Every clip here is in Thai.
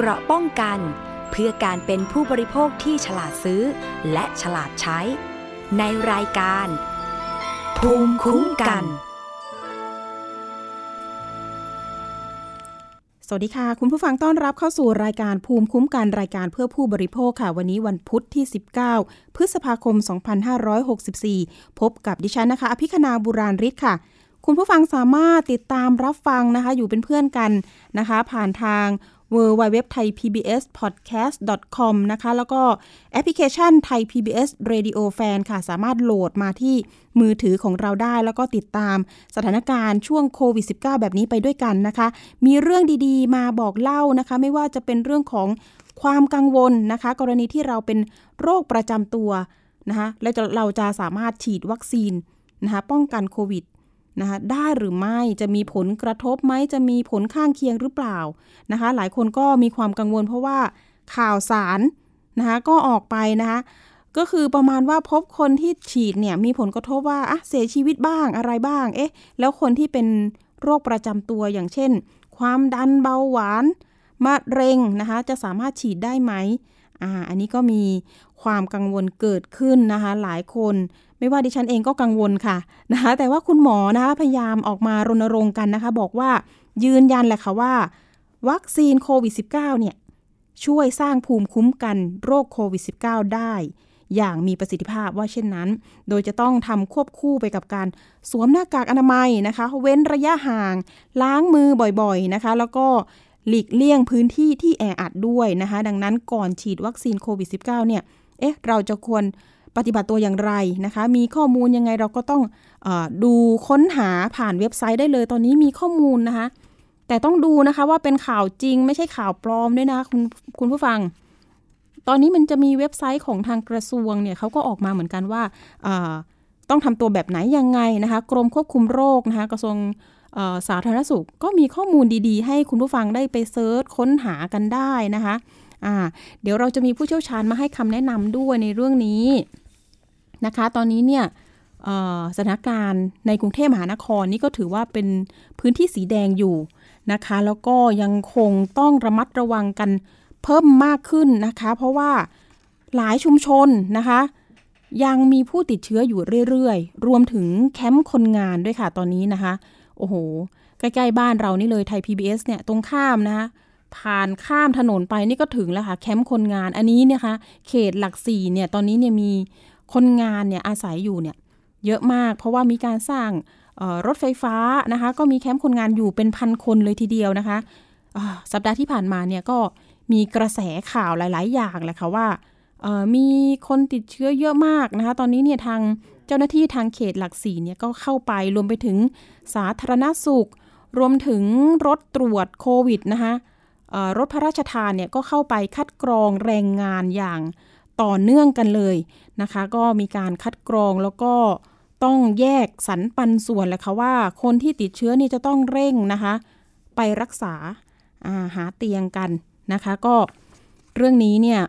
เกราะป้องกัน เพื่อการเป็นผู้บริโภคที่ฉลาดซื้อ และฉลาดใช้ ในรายการ ภูมิคุ้มกัน สวัสดีค่ะ คุณผู้ฟังต้อนรับเข้าสู่รายการภูมิคุ้มกันรายการเพื่อผู้บริโภคค่ะ วันนี้วันพุธที่ 19 พฤษภาคม 2564 พบกับดิฉันนะคะ อภิคณาบุราริศค่ะคุณผู้ฟังสามารถติดตามรับฟังนะคะ อยู่เป็นเพื่อนกันนะคะ ผ่านทาง w w w t h a i PBS podcast com นะคะแล้วก็แอปพลิเคชันไทย PBS Radio Fan ค่ะ สามารถโหลดมาที่มือถือของเราได้ แล้วก็ติดตามสถานการณ์ช่วงโควิด -19 แบบนี้ไปด้วยกันนะคะ มีเรื่องดีๆ มาบอกเล่านะคะ ไม่ว่าจะเป็นเรื่องของความกังวลนะคะ กรณีที่เราเป็นโรคประจำตัวนะคะและเราจะสามารถฉีดวัคซีนนะคะป้องกันโควิด นะคะได้หรือไม่จะมีผลกระทบไหมจะมีผลข้างเคียงหรือเปล่านะคะหลายคนก็มีความกังวลเพราะว่าข่าวสารนะคะก็ออกไปนะคะก็คือประมาณว่าพบคนที่ฉีดเนี่ยมีผลกระทบว่าอะเสียชีวิตบ้างอะไรบ้างเอ๊ะแล้วคนที่เป็นโรคประจำตัวอย่างเช่น ความดันเบาหวานมะเร็งนะคะจะสามารถฉีดได้ไหมอ่าอันนี้ก็มีความกังวลเกิดขึ้นนะคะหลายคน ไม่ว่าดิฉันเองก็กังวลค่ะนะคะแต่ว่าคุณหมอนะคะพยายามออกมารณรงค์กันนะคะ บอกว่ายืนยันแหละค่ะว่า วัคซีนโควิด -19 เนี่ยช่วยสร้างภูมิคุ้มกันโรคโควิด -19 ได้ อย่างมีประสิทธิภาพว่าเช่นนั้น โดยจะต้องทำควบคู่ไปกับการสวมหน้ากากอนามัยนะคะ เว้นระยะห่าง ล้างมือบ่อยๆนะคะ แล้วก็หลีกเลี่ยงพื้นที่ที่แออัดด้วยนะคะ ดังนั้นก่อนฉีดวัคซีนโควิด -19 เนี่ย เอ๊ะ เราจะควร ปฏิบัติตัวอย่างไรนะคะ มีข้อมูลยังไงเราก็ต้องอดูค้นหาผ่านเว็บไซต์ได้เลย ตอนนี้มีข้อมูลนะคะ แต่ต้องดูนะคะว่าเป็นข่าวจริงไม่ใช่ข่าวปลอมด้วยนะคุณคุณผู้ฟัง ตอนนี้มันจะมีเว็บไซต์ของทางกระทรวงเนี่ยเขาก็ออกมาเหมือนกันว่าต้องทำตัวแบบไหนยังไงนะคะ กรมควบคุมโรคนะคะ กระทรวงสาธารณสุขก็มีข้อมูลดีๆ ให้คุณผู้ฟังได้ไปเซิร์ชค้นหากันได้นะคะเดี๋ยวเราจะมีผู้เชี่ยวชาญมาให้คำแนะนำด้วยในเรื่องนี้ นะคะ ตอนนี้เนี่ยสถานการณ์ในกรุงเทพมหานครนี่ก็ถือว่าเป็นพื้นที่สีแดงอยู่นะคะ แล้วก็ยังคงต้องระมัดระวังกันเพิ่มมากขึ้นนะคะ เพราะว่าหลายชุมชนนะคะ ยังมีผู้ติดเชื้ออยู่เรื่อยๆ รวมถึงแคมป์คนงานด้วยค่ะตอนนี้นะคะ โอ้โห ใกล้ๆบ้านเรานี่เลยไทย PBS เนี่ยตรงข้ามนะคะผ่านข้ามถนนไปนี่ก็ถึงแล้วค่ะแคมป์คนงานอันนี้เนี่ยคะเขตหลักสี่เนี่ยตอนนี้เนี่ยมี คนงานเนี่ยอาศัยอยู่เนี่ยเยอะมาก เพราะว่ามีการสร้างรถไฟฟ้านะคะก็มีแคมป์คนงานอยู่เป็นพันคนเลยทีเดียวนะคะสัปดาห์ที่ผ่านมาเนี่ยก็มีกระแสข่าวหลาย ๆ อย่างแหละค่ะว่ามีคนติดเชื้อเยอะมากนะคะ ตอนนี้เนี่ยทางเจ้าหน้าที่ทางเขตหลักสี่เนี่ยก็เข้าไปรวมไปถึงสาธารณสุข รวมถึงรถตรวจโควิดนะคะรถพระราชทานเนี่ยก็เข้าไปคัดกรองแรงงานอย่าง ต่อเนื่องกันเลยนะคะ ก็มีการคัดกรองแล้วก็ต้องแยกสรรปันส่วนแหละค่ะว่า คนที่ติดเชื้อนี่จะต้องเร่งนะคะ ไปรักษาาหาเตียงกันนะคะ ก็เรื่องนี้เนี่ย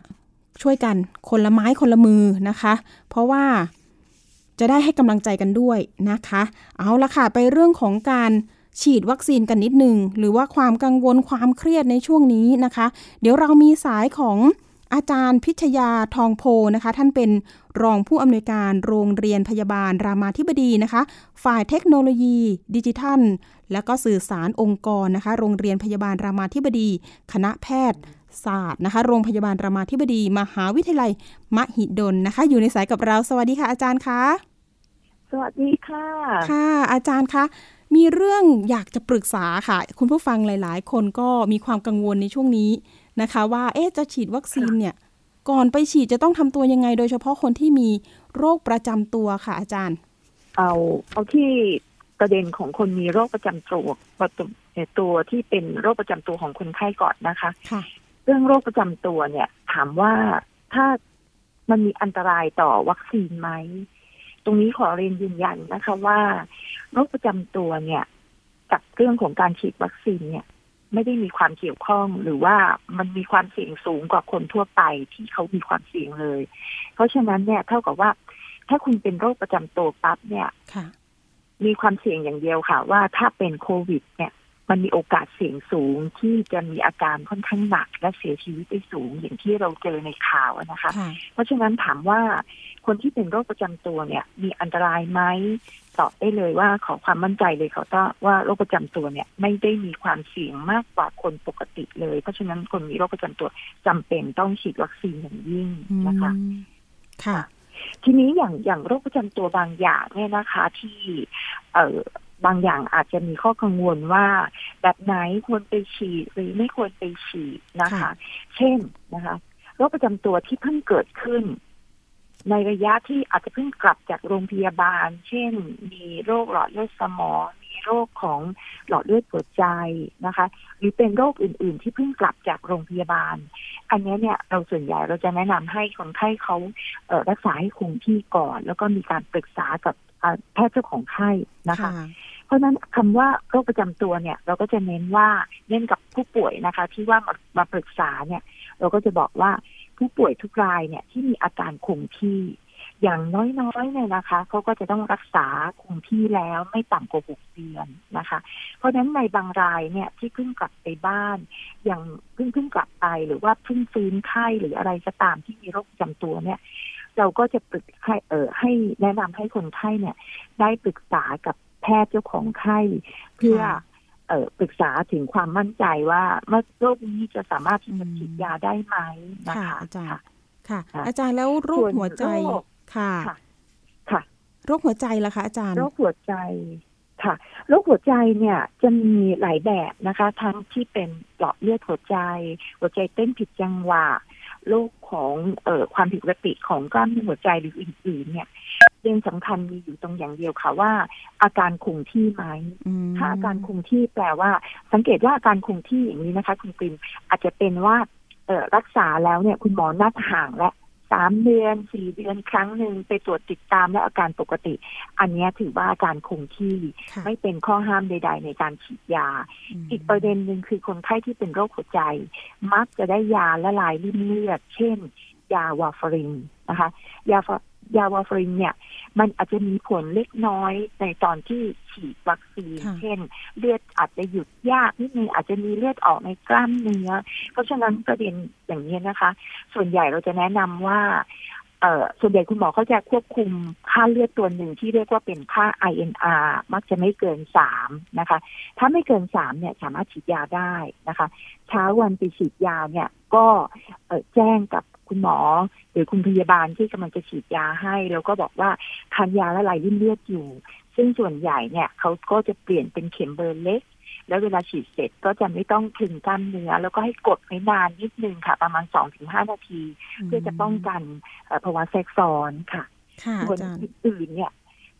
ช่วยกันคนละไม้คนละมือนะคะ เพราะว่าจะได้ให้กำลังใจกันด้วยนะคะ เอาละค่ะไปเรื่องของการฉีดวัคซีนกันนิดหนึ่งหรือว่าความกังวลความเครียดในช่วงนี้นะคะ เดี๋ยวเรามีสายของ อาจารย์พิชยาทองโพนะคะ ท่านเป็นรองผู้อำนวยการโรงเรียนพยาบาลรามาธิบดีนะคะ ฝ่ายเทคโนโลยี ดิจิทัล และก็สื่อสารองค์กรนะคะ โรงเรียนพยาบาลรามาธิบดี คณะแพทย์ศาสตร์นะคะ โรงพยาบาลรามาธิบดี มหาวิทยาลัย มหิดลนะคะ อยู่ในสายกับเราสวัสดีค่ะ อาจารย์คะสวัสดีค่ะ ค่ะ อาจารย์คะมีเรื่องอยากจะปรึกษาค่ะ คุณผู้ฟังหลาย ๆ คนก็มีความกังวลในช่วงนี้ นะคะว่าเอ๊ะจะฉีดวัคซีนเนี่ยก่อนไปฉีดจะต้องทำตัวยังไง โดยเฉพาะคนที่มีโรคประจำตัวค่ะอาจารย์ เอาเอาที่ประเด็นของคนมีโรคประจำตัวตัวที่เป็นโรคประจำตัวของคนไข้ก่อนนะคะค่ะเรื่องโรคประจำตัวเนี่ย ถามว่าถ้ามันมีอันตรายต่อวัคซีนไหม ตรงนี้ขอเรียนยืนยันนะคะว่า โรคประจำตัวเนี่ยกับเรื่องของการฉีดวัคซีนเนี่ย ไม่ได้มีความเกี่ยวข้องหรือว่ามันมีความเสี่ยงสูงกว่าคนทั่วไปที่เขามีความเสี่ยงเลย เพราะฉะนั้นเนี่ยเท่ากับว่า ถ้าคุณเป็นโรคประจำตัวปั๊บเนี่ยมีความเสี่ยงอย่างเดียวค่ะ ว่าถ้าเป็นโควิด เนี่ย มันมีโอกาสเสี่ยงสูงที่จะมีอาการค่อนข้างหนักและเสียชีวิตได้สูงอย่างที่เราเจอในข่าวนะคะ เพราะฉะนั้นถามว่าคนที่เป็นโรคประจำตัวเนี่ย มีอันตรายไหม ตอบได้เลยว่าขอความมั่นใจเลยเขาต้องว่าโรคประจำตัวเนี่ย ไม่ได้มีความเสี่ยงมากกว่าคนปกติเลย เพราะฉะนั้นคนมีโรคประจำตัวจำเป็นต้องฉีดวัคซีนอย่างยิ่งนะคะ ค่ะ ทีนี้อย่างอย่างโรคประจำตัวบางอย่างเนี่ยนะคะ ที่ เอ่อบางอย่างอาจจะมีข้อกังวลว่า แบบไหนควรไปฉีดหรือไม่ควรไปฉีดนะคะ เช่นนะคะโรคประจำตัวที่เพิ่งเกิดขึ้น ในระยะที่อาจจะเพิ่งกลับจากโรงพยาบาล เช่น มีโรคหลอดเลือดสมอง มีโรคของหลอดเลือดหัวใจนะคะ หรือเป็นโรคอื่น ๆ ที่เพิ่งกลับจากโรงพยาบาล อันนี้เนี่ยเราส่วนใหญ่เราจะแนะนำให้คนไข้เขาเรักษาให้คงที่ก่อน แล้วก็มีการปรึกษากับแพทย์เจ้าของไข้นะคะ เพราะนั้นคำว่าโรคประจำตัวเนี่ย เราก็จะเน้นว่าเน้นกับผู้ป่วยนะคะ ที่ว่ามามาปรึกษาเนี่ย เราก็จะบอกว่า ผู้ป่วยทุกรายเนี่ยที่มีอาการคงที่อย่างน้อยๆเนี่ยนะคะเขาก็จะต้องรักษาคงที่แล้วไม่ต่ำกว่าหกเดือนนะคะ เพราะฉะนั้นในบางรายเนี่ยที่เพิ่งกลับไปบ้าน อย่างเพิ่งเพิ่งกลับไปหรือว่าเพิ่งฟื้นไข้หรืออะไรก็ตามที่มีโรคประจำตัวเนี่ย เราก็จะปรึกให้เออให้แนะนำให้คนไข้เนี่ย ได้ปรึกษากับแพทย์เจ้าของไข้เพื่อ ปรึกษาถึงความมั่นใจว่าเมื่อโรคนี้จะสามารถที่จะฉีดยาได้ไหมนะคะอาจารย์ค่ะ อาจารย์แล้วโรคหัวใจค่ะค่ะโรคหัวใจล่ะคะ อาจารย์ โรคหัวใจค่ะโรคหัวใจเนี่ยจะมีหลายแบบนะคะ ทั้งที่เป็นหลอดเลือดหัวใจ หัวใจเต้นผิดจังหวะ โรคของเอ่อความผิดปกติของกล้ามเนื้อหัวใจหรืออื่น ๆ เนี่ยเรื่องสำคัญมีอยู่ตรงอย่างเดียวค่ะว่า อาการคงที่ไหมถ้าอาการคงที่แปลว่า สังเกตว่าอาการคงที่อย่างนี้นะคะ คุณปริมอาจจะเป็นว่าเออรักษาแล้วเนี่ย คุณหมอนัดห่างและ สามเดือนสี่เดือนครั้งหนึ่งไปตรวจติดตามและอาการปกติ อันนี้ถือว่าอาการคงที่ไม่เป็นข้อห้ามใด ๆ ในการฉีดยา อีกประเด็นหนึ่งคือคนไข้ที่เป็นโรคหัวใจ มักจะได้ยาละลายริ่มเลือด เช่น ยาวาฟารินนะคะยายาวาฟรินเนี่ย มันอาจจะมีผลเล็กน้อยในตอนที่ฉีดวัคซีน เช่น เลือดอาจจะหยุดยากนิดนึงอาจจะมีเลือดออกในกล้ามเนื้อ เพราะฉะนั้นประเด็นอย่างนี้นะคะ ส่วนใหญ่เราจะแนะนำว่า เอ่อส่วนใหญ่คุณหมอเขาจะควบคุมค่าเลือดตัวหนึ่งที่เรียกว่าเป็นค่า INR มักจะไม่เกินสามนะคะ ถ้าไม่เกินสามเนี่ยสามารถฉีดยาได้นะคะ เช้าวันไปฉีดยาเนี่ยก็แจ้งกับคุณหมอ หรือคุณพยาบาลที่กำลังจะฉีดยาให้ แล้วก็บอกว่าทานยาละลายริ่มเลือดอยู่ ซึ่งส่วนใหญ่เนี่ยเขาก็จะเปลี่ยนเป็นเข็มเบอร์เล็ก แล้วเวลาฉีดเสร็จก็จะไม่ต้องถึงกล้ามเนื้อแล้วก็ให้กดไม่นานนิดนึงค่ะ ประมาณสองถึงห้านาที เพื่อจะป้องกันภาวะแทรกซ้อนค่ะคนอื่นเนี่ย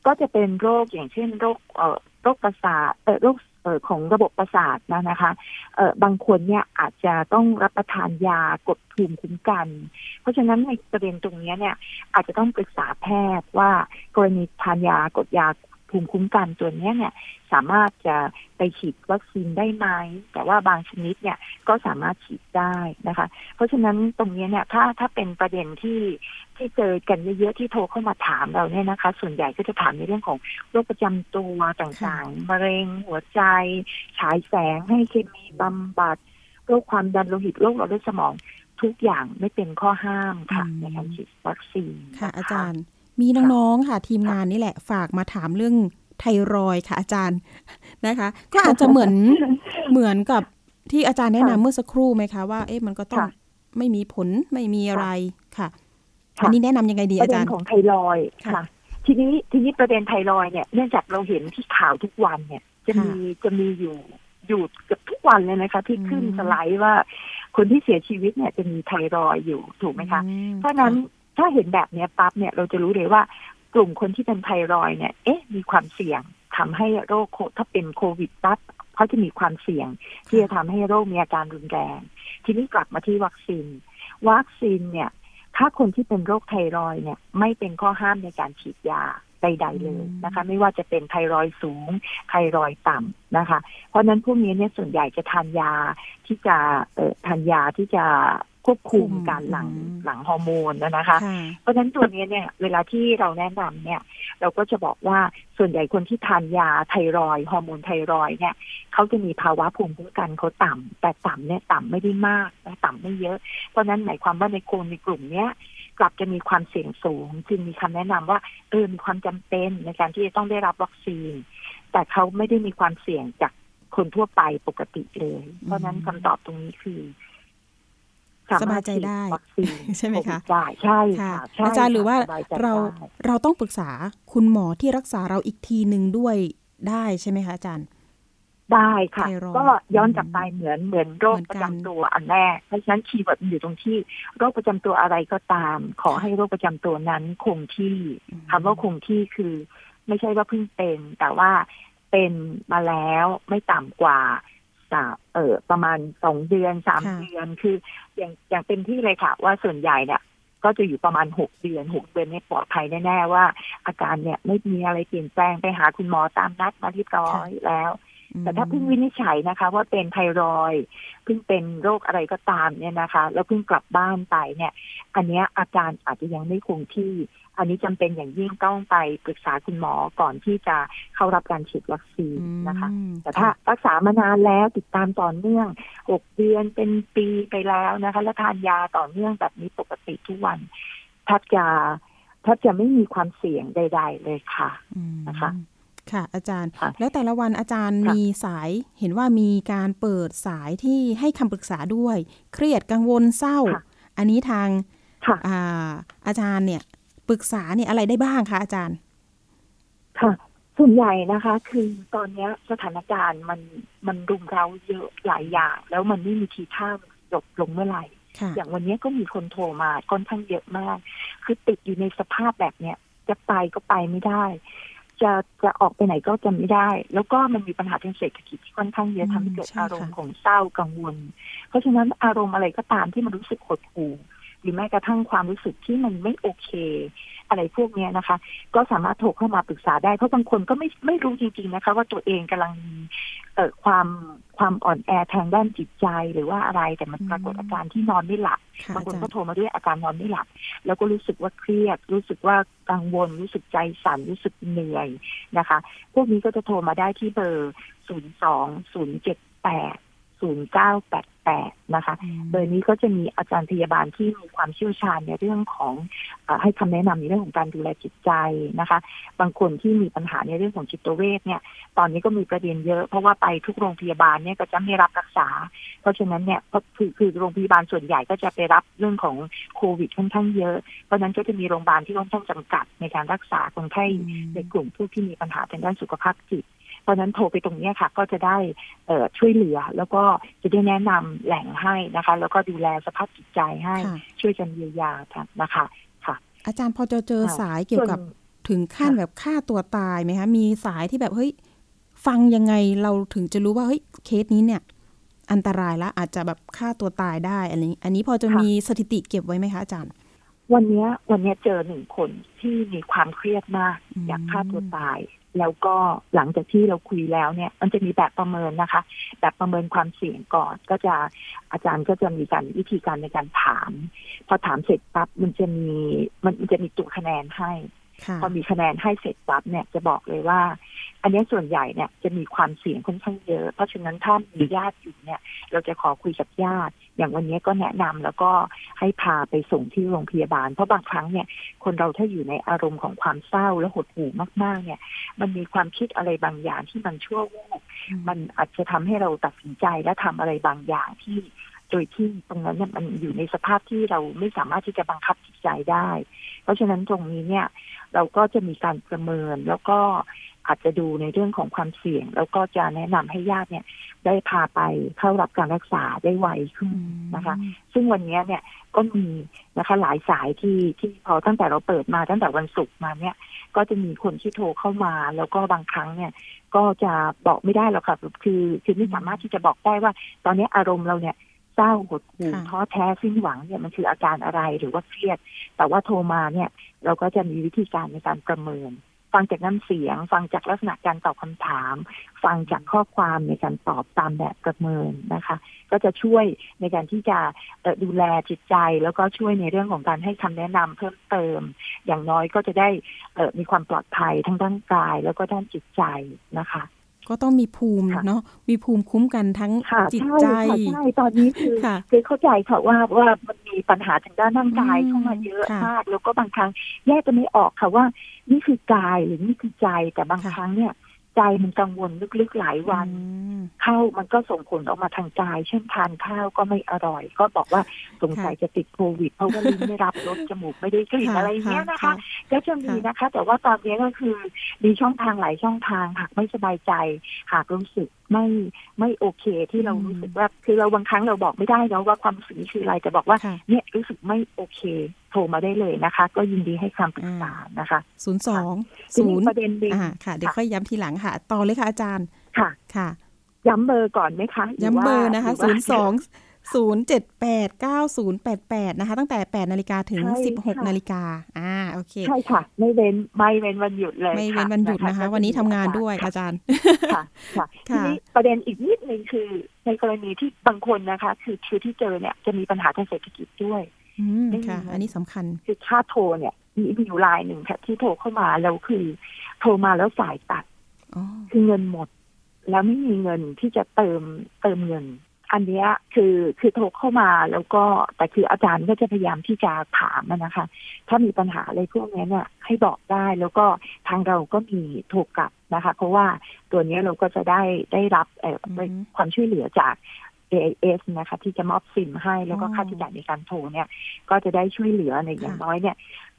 ก็จะเป็นโรคอย่างเช่นโรคเอ่อโรคประสาทเอ่อโรคเอ่อของระบบประสาทนะนะคะเอ่อบางคนเนี่ยอาจจะต้องรับประทานยากดภูมิคุ้มกัน เพราะฉะนั้นในประเด็นตรงนี้เนี่ยอาจจะต้องปรึกษาแพทย์ว่ากรณีทานยากดยา ภูมิคุ้มกันตัวนี้เนี่ยสามารถจะไปฉีดวัคซีนได้ไหมแต่ว่าบางชนิดเนี่ยก็สามารถฉีดได้นะคะ เพราะฉะนั้นตรงนี้เนี่ยถ้าถ้าเป็นประเด็นที่ที่เจอกันเยอะๆที่โทรเข้ามาถามเราเนี่ยนะคะ ส่วนใหญ่ก็จะถามในเรื่องของโรคประจำตัวต่างๆมะเร็งหัวใจฉายแสงให้เคมีบำบัดโรคความดันโลหิตโรคหลอดเลือดสมองทุกอย่างไม่เป็นข้อห้ามค่ะในการฉีดวัคซีนค่ะอาจารย์ มีน้องๆค่ะ ทีมงานนี่แหละ ฝากมาถามเรื่องไทรอยค่ะ อาจารย์นะคะ ก็อาจจะเหมือนเหมือนกับที่อาจารย์แนะนำเมื่อสักครู่ไหมคะว่าเอ๊ะมันก็ต้องไม่มีผลไม่มีอะไรค่ะ อันนี้แนะนํำยังไงดีอาจารย์ของไทรอยค่ะ ทีนี้ทีนี้ประเด็นไทรอยเนี่ยเนื่องจากเราเห็นที่ข่าวทุกวันเนี่ย จะมีจะมีอยู่อยู่กับทุกวันเลยนะคะ ที่ขึ้นสไลด์ว่าคนที่เสียชีวิตเนี่ยจะมีไทรอยอยู่ถูกไหมคะ เพราะนั้น ถ้าเห็นแบบนี้ปั๊บเนี่ยเราจะรู้เลยว่ากลุ่มคนที่เป็นไทรอยเนี่ย เอ๊ะ มีความเสี่ยงทำให้โรคถ้าเป็นโควิดปั๊บเขาจะมีความเสี่ยง ที่จะทำให้โรคมีอาการรุนแรง ทีนี้กลับมาที่วัคซีน วัคซีนเนี่ย ถ้าคนที่เป็นโรคไทรอยเนี่ย ไม่เป็นข้อห้ามในการฉีดยาใดๆเลยนะคะ ไม่ว่าจะเป็นไทรอยสูง ไทรอยต่ำนะคะ เพราะนั้นพวกนี้เนี่ยส่วนใหญ่จะทานยาที่จะเอ่อทานยาที่จะ คควบคุมการหลั่งหลั่งฮอร์โมนนะคะ เพราะฉะนั้นตัวนี้เนี่ยเวลาที่เราแนะนำเนี่ย เราก็จะบอกว่าส่วนใหญ่คนที่ทานยาไทรอยฮอร์โมนไทรอยเนี่ยเขาจะมีภาวะภูมิคุ้มกันเขาต่ำแต่ต่ำเนี่ยต่ำไม่ได้มากและต่ำไม่เยอะ เพราะนั้นหมายความว่าในคนในกลุ่มเนี้ยกลับจะมีความเสี่ยงสูง จึงมีคำแนะนำว่าเออมีความจำเป็นในการที่จะต้องได้รับวัคซีน แต่เขาไม่ได้มีความเสี่ยงจากคนทั่วไปปกติเลย เพราะนั้นคำตอบตรงนี้คือ สบายใจได้ใช่ไหมคะใช่ค่ะอาจารย์หรือว่าเราเราต้องปรึกษาคุณหมอที่รักษาเราอีกทีหนึ่งด้วยได้ใช่ไหมคะอาจารย์ ได้ค่ะ ก็ย้อนกลับไปเหมือนเหมือนโรคประจำตัวอันแรกเพราะฉะนั้น keyword อยู่ตรงที่โรคประจำตัวอะไรก็ตาม ขอให้โรคประจำตัวนั้นคงที่คำว่าคงที่คือ ไม่ใช่ว่าเพิ่งเป็น แต่ว่าเป็นมาแล้วไม่ต่ำกว่า สามเออประมาณสองเดือนสามเดือนคืออย่างอย่างเป็นที่เลยค่ะ ว่าส่วนใหญ่เนี่ยก็จะอยู่ประมาณหกเดือนหกเดือนนี่ปลอดภัยแน่ๆว่า อาการเนี่ยไม่มีอะไรเปลี่ยนแปลงไปหาคุณหมอตามนัดมาที่ร้อยแล้ว แต่ถ้าเพิ่งวินิจฉัยนะคะ ว่าเป็นไทรอยเพิ่งเป็นโรคอะไรก็ตามเนี่ยนะคะ แล้วเพิ่งกลับบ้านไปเนี่ย อันนี้อาการอาจจะยังไม่คงที่ อันนี้จำเป็นอย่างยิ่งต้องไปปรึกษาคุณหมอก่อนที่จะเข้ารับการฉีดวัคซีนนะคะ แต่ถ้ารักษามานานแล้วติดตามต่อเนื่องหกเดือนเป็นปีไปแล้วนะคะ และทานยาต่อเนื่องแบบนี้ปกติทุกวันถ้าจะถ้าจะไม่มีความเสี่ยงใด ๆ เลยค่ะนะคะ ค่ะ อาจารย์ แล้วแต่ละวันอาจารย์มีสายเห็นว่ามีการเปิดสายที่ให้คำปรึกษาด้วย เครียดกังวลเศร้า อันนี้ทางอาอาจารย์เนี่ย ปรึกษาเนี่ยอะไรได้บ้างคะอาจารย์ ค่ะ ส่วนใหญ่นะคะ คือตอนนี้สถานการณ์มันมันรุมเร้าเยอะหลายอย่าง แล้วมันไม่มีทีท่าจบลงเมื่อไหร่อย่างวันนี้ก็มีคนโทรมาค่อนข้างเยอะมาก คือติดอยู่ในสภาพแบบเนี้ยจะไปก็ไปไม่ได้ จะจะออกไปไหนก็จะไม่ได้ แล้วก็มันมีปัญหาทางเศรษฐกิจที่ค่อนข้างเยอะทำให้เกิดอารมณ์ของเศร้ากังวล เพราะฉะนั้นอารมณ์อะไรก็ตามที่มันรู้สึกหดหู่ หรือแม้กระทั่งความรู้สึกที่มันไม่โอเค อะไรพวกนี้นะคะ ก็สามารถโทรเข้ามาปรึกษาได้เพราะบางคนก็ไม่ไม่รู้จริง ๆนะคะ ว่าตัวเองกำลังมีเอ่อความความอ่อนแอทางด้านจิตใจหรือว่าอะไรแต่มันปรากฏอาการที่นอนไม่หลับบางคนก็โทรมาด้วยอาการนอนไม่หลับ แล้วก็รู้สึกว่าเครียด รู้สึกว่ากังวล รู้สึกใจสั่นรู้สึกเหนื่อยนะคะ พวกนี้ก็จะโทรมาได้ที่เบอร์ศูนย์สอ งศูนย์เจ็ดแปดศูนย์เก้าแปดแปดนะคะโดยนี้ก็จะมีอาจารย์พยาบาลที่มีความเชี่ยวชาญในเรื่องของอให้คำแนะนำในเรื่องของการดูแลจิตใจนะคะ บางคนที่มีปัญหาในเรื่องของจิตเวชเนี่ย ตอนนี้ก็มีประเด็นเยอะ เพราะว่าไปทุกโรงพยาบาลเนี่ยก็จะไม่รับรักษา เพราะฉะนั้นเนี่ยก็คือคือโรงพยาบาลส่วนใหญ่ก็จะไปรับเรื่องของโควิดค่อนข้างเยอะ เพราะนั้นก็จะมีโรงพยาบาลที่ค่อนข้างจำกัดในการรักษาคนไข้ในกลุ่มผู้ที่มีปัญหาทางด้านสุขภาพจิต เพราะนั้นโทรไปตรงนี้ค่ะ ก็จะได้ช่วยเหลือ แล้วก็จะได้แนะนำแหล่งให้นะคะ แล้วก็ดูแลสภาพจิตใจให้ช่วยกันเยียวยานะคะค่ะ อาจารย์พอจะเจอสายเกี่ยวกับถึงขั้นแบบฆ่าตัวตายไหมคะ มีสายที่แบบเฮ้ยฟังยังไงเราถึงจะรู้ว่าเฮ้ยเคสนี้เนี่ย อันตรายแล้วอาจจะแบบฆ่าตัวตายได้อันนี้ อันนี้พอจะมีสถิติเก็บไว้ไหมคะอาจารย์ วันนี้วันนี้เจอหนึ่งคนที่มีความเครียดมากอยากฆ่าตัวตาย แล้วก็หลังจากที่เราคุยแล้วเนี่ย มันจะมีแบบประเมินนะคะ แบบประเมินความเสี่ยงก่อน ก็จะอาจารย์ก็จะมีการวิธีการในการถาม พอถามเสร็จปั๊บมันจะมีมันจะมีตัวคะแนนให้ พอมีคะแนนให้เสร็จปั๊บเนี่ยจะบอกเลยว่า อันนี้ส่วนใหญ่เนี่ยจะมีความเสี่ยงค่อนข้างเยอะ เพราะฉะนั้นถ้ามีญาติอยู่เนี่ย เราจะขอคุยกับญาติ อย่างวันนี้ก็แนะนำแล้วก็ให้พาไปส่งที่โรงพยาบาล เพราะบางครั้งเนี่ย คนเราถ้าอยู่ในอารมณ์ของความเศร้าและหดหู่มากๆ เนี่ย มันมีความคิดอะไรบางอย่างที่มันชั่ววูบมันอาจจะทำให้เราตัดสินใจและทำอะไรบางอย่างที่ โดยที่ตรงนั้นเนี่ยมันอยู่ในสภาพที่เราไม่สามารถที่จะบังคับจิตใจได้ เพราะฉะนั้นตรงนี้เนี่ย เราก็จะมีการประเมินแล้วก็อาจจะดูในเรื่องของความเสี่ยง แล้วก็จะแนะนำให้ญาติเนี่ย ได้พาไปเข้ารับการรักษาได้ไวขึ้นนะคะ ซึ่งวันนี้เนี่ยก็มีนะคะหลายสายที่ที่พอตั้งแต่เราเปิดมาตั้งแต่วันศุกร์มาเนี่ย ก็จะมีคนที่โทรเข้ามา แล้วก็บางครั้งเนี่ย ก็จะบอกไม่ได้หรอกค่ะคือคือไม่สามารถที่จะบอกได้ว่า ตอนนี้อารมณ์เราเนี่ยเศร้าหดหู่ท้อแท้สิ้นหวังเนี่ยมันคืออาการอะไรหรือว่าเครียด แต่ว่าโทรมาเนี่ย เราก็จะมีวิธีการในการประเมิน ฟังจากน้ำเสียง ฟังจากลักษณะการตอบคำถาม ฟังจากข้อความในการตอบตามแบบประเมินนะคะ ก็จะช่วยในการที่จะดูแลจิตใจ แล้วก็ช่วยในเรื่องของการให้คำแนะนำเพิ่มเติม อย่างน้อยก็จะได้มีความปลอดภัยทั้งด้านกายแล้วก็ด้านจิตใจนะคะ ก็ต้องมีภูมิเนาะมีภูมิคุ้มกันทั้งจิตใจใช่ตอนนี้คือคือเข้าใจค่ะว่าว่ามันมีปัญหาทางด้านร่างกายเข้ามาเยอะมากแล้วก็บางครั้งแยกจะไม่ออกค่ะว่า นี่คือกายหรือนี่คือใจแต่บางครั้งเนี่ย ใจมันกังวลลึกๆหลายวันข้าวมันก็ส่งผลออกมาทางกาย เช่นทานข้าวก็ไม่อร่อย ก็บอกว่าสงสัยจะติดโควิด เพราะว่าลิ้นไม่รับรสจมูกไม่ได้กลิ่นอะไรเงี้ยนะคะ ก็จะมีนะคะ แต่ว่าตอนนี้ก็คือมีช่องทางหลายช่องทางหากไม่สบายใจ หากรู้สึกไม่ไม่โอเคที่เรารู้สึกว่าคือเราบางครั้งเราบอกไม่ได้แล้วว่าความรู้สึกนี้คืออะไรจะบอกว่าเนี่ยรู้สึกไม่โอเค โทรมาได้เลยนะคะ ก็ยินดีให้คำปรึกษานะคะศูนย์สองศูนย์ประเด็นเด็นค่ะ เดี๋ยวค่อยย้ำทีหลังค่ะ ต่อเลยค่ะอาจารย์ค่ะค่ะ ย้ำเบอร์ก่อนไหมคะ ย้ำเบอร์นะคะศูนย์สองศูนย์เจ็ดแปดเก้าศูนย์แปดแปดนะคะ ตั้งแต่แปดนาฬิกาถึงสิบหกนาฬิกาอ่าโอเค ใช่ค่ะ ไม่เว้นไม่เว้นวันหยุดเลย ไม่เว้นวันหยุดนะคะ วันนี้ทำงานด้วยอาจารย์ ค่ะ ค่ะทีนี้ประเด็นอีกนิดนึงคือ ในกรณีที่บางคนนะคะ คือคือที่เจอเนี่ยจะมีปัญหาทางเศรษฐกิจด้วยอืม ค่ะ อันนี้สำคัญ คือค่าโทรเนี่ยมีมีอยู่รายหนึ่งค่ะ ที่โทรเข้ามาแล้วคือ โทรมาแล้วสายตัดคือเงินหมด แล้วไม่มีเงินที่จะเติมเติมเงิน อันนี้คือคือโทรเข้ามาแล้วก็แต่คืออาจารย์ก็จะพยายามที่จะถามนะคะ ถ้ามีปัญหาอะไรพวกนี้เนี่ยให้บอกได้แล้วก็ทางเราก็มีโทรกลับนะคะ เพราะว่าตัวนี้เราก็จะได้ได้รับความช่วยเหลือจาก AIS นะคะที่จะมอบซิมให้แล้วก็ค่าใช้จ่ายในการโทรเนี่ย ก็จะได้ช่วยเหลือในอย่างน้อยเนี่ย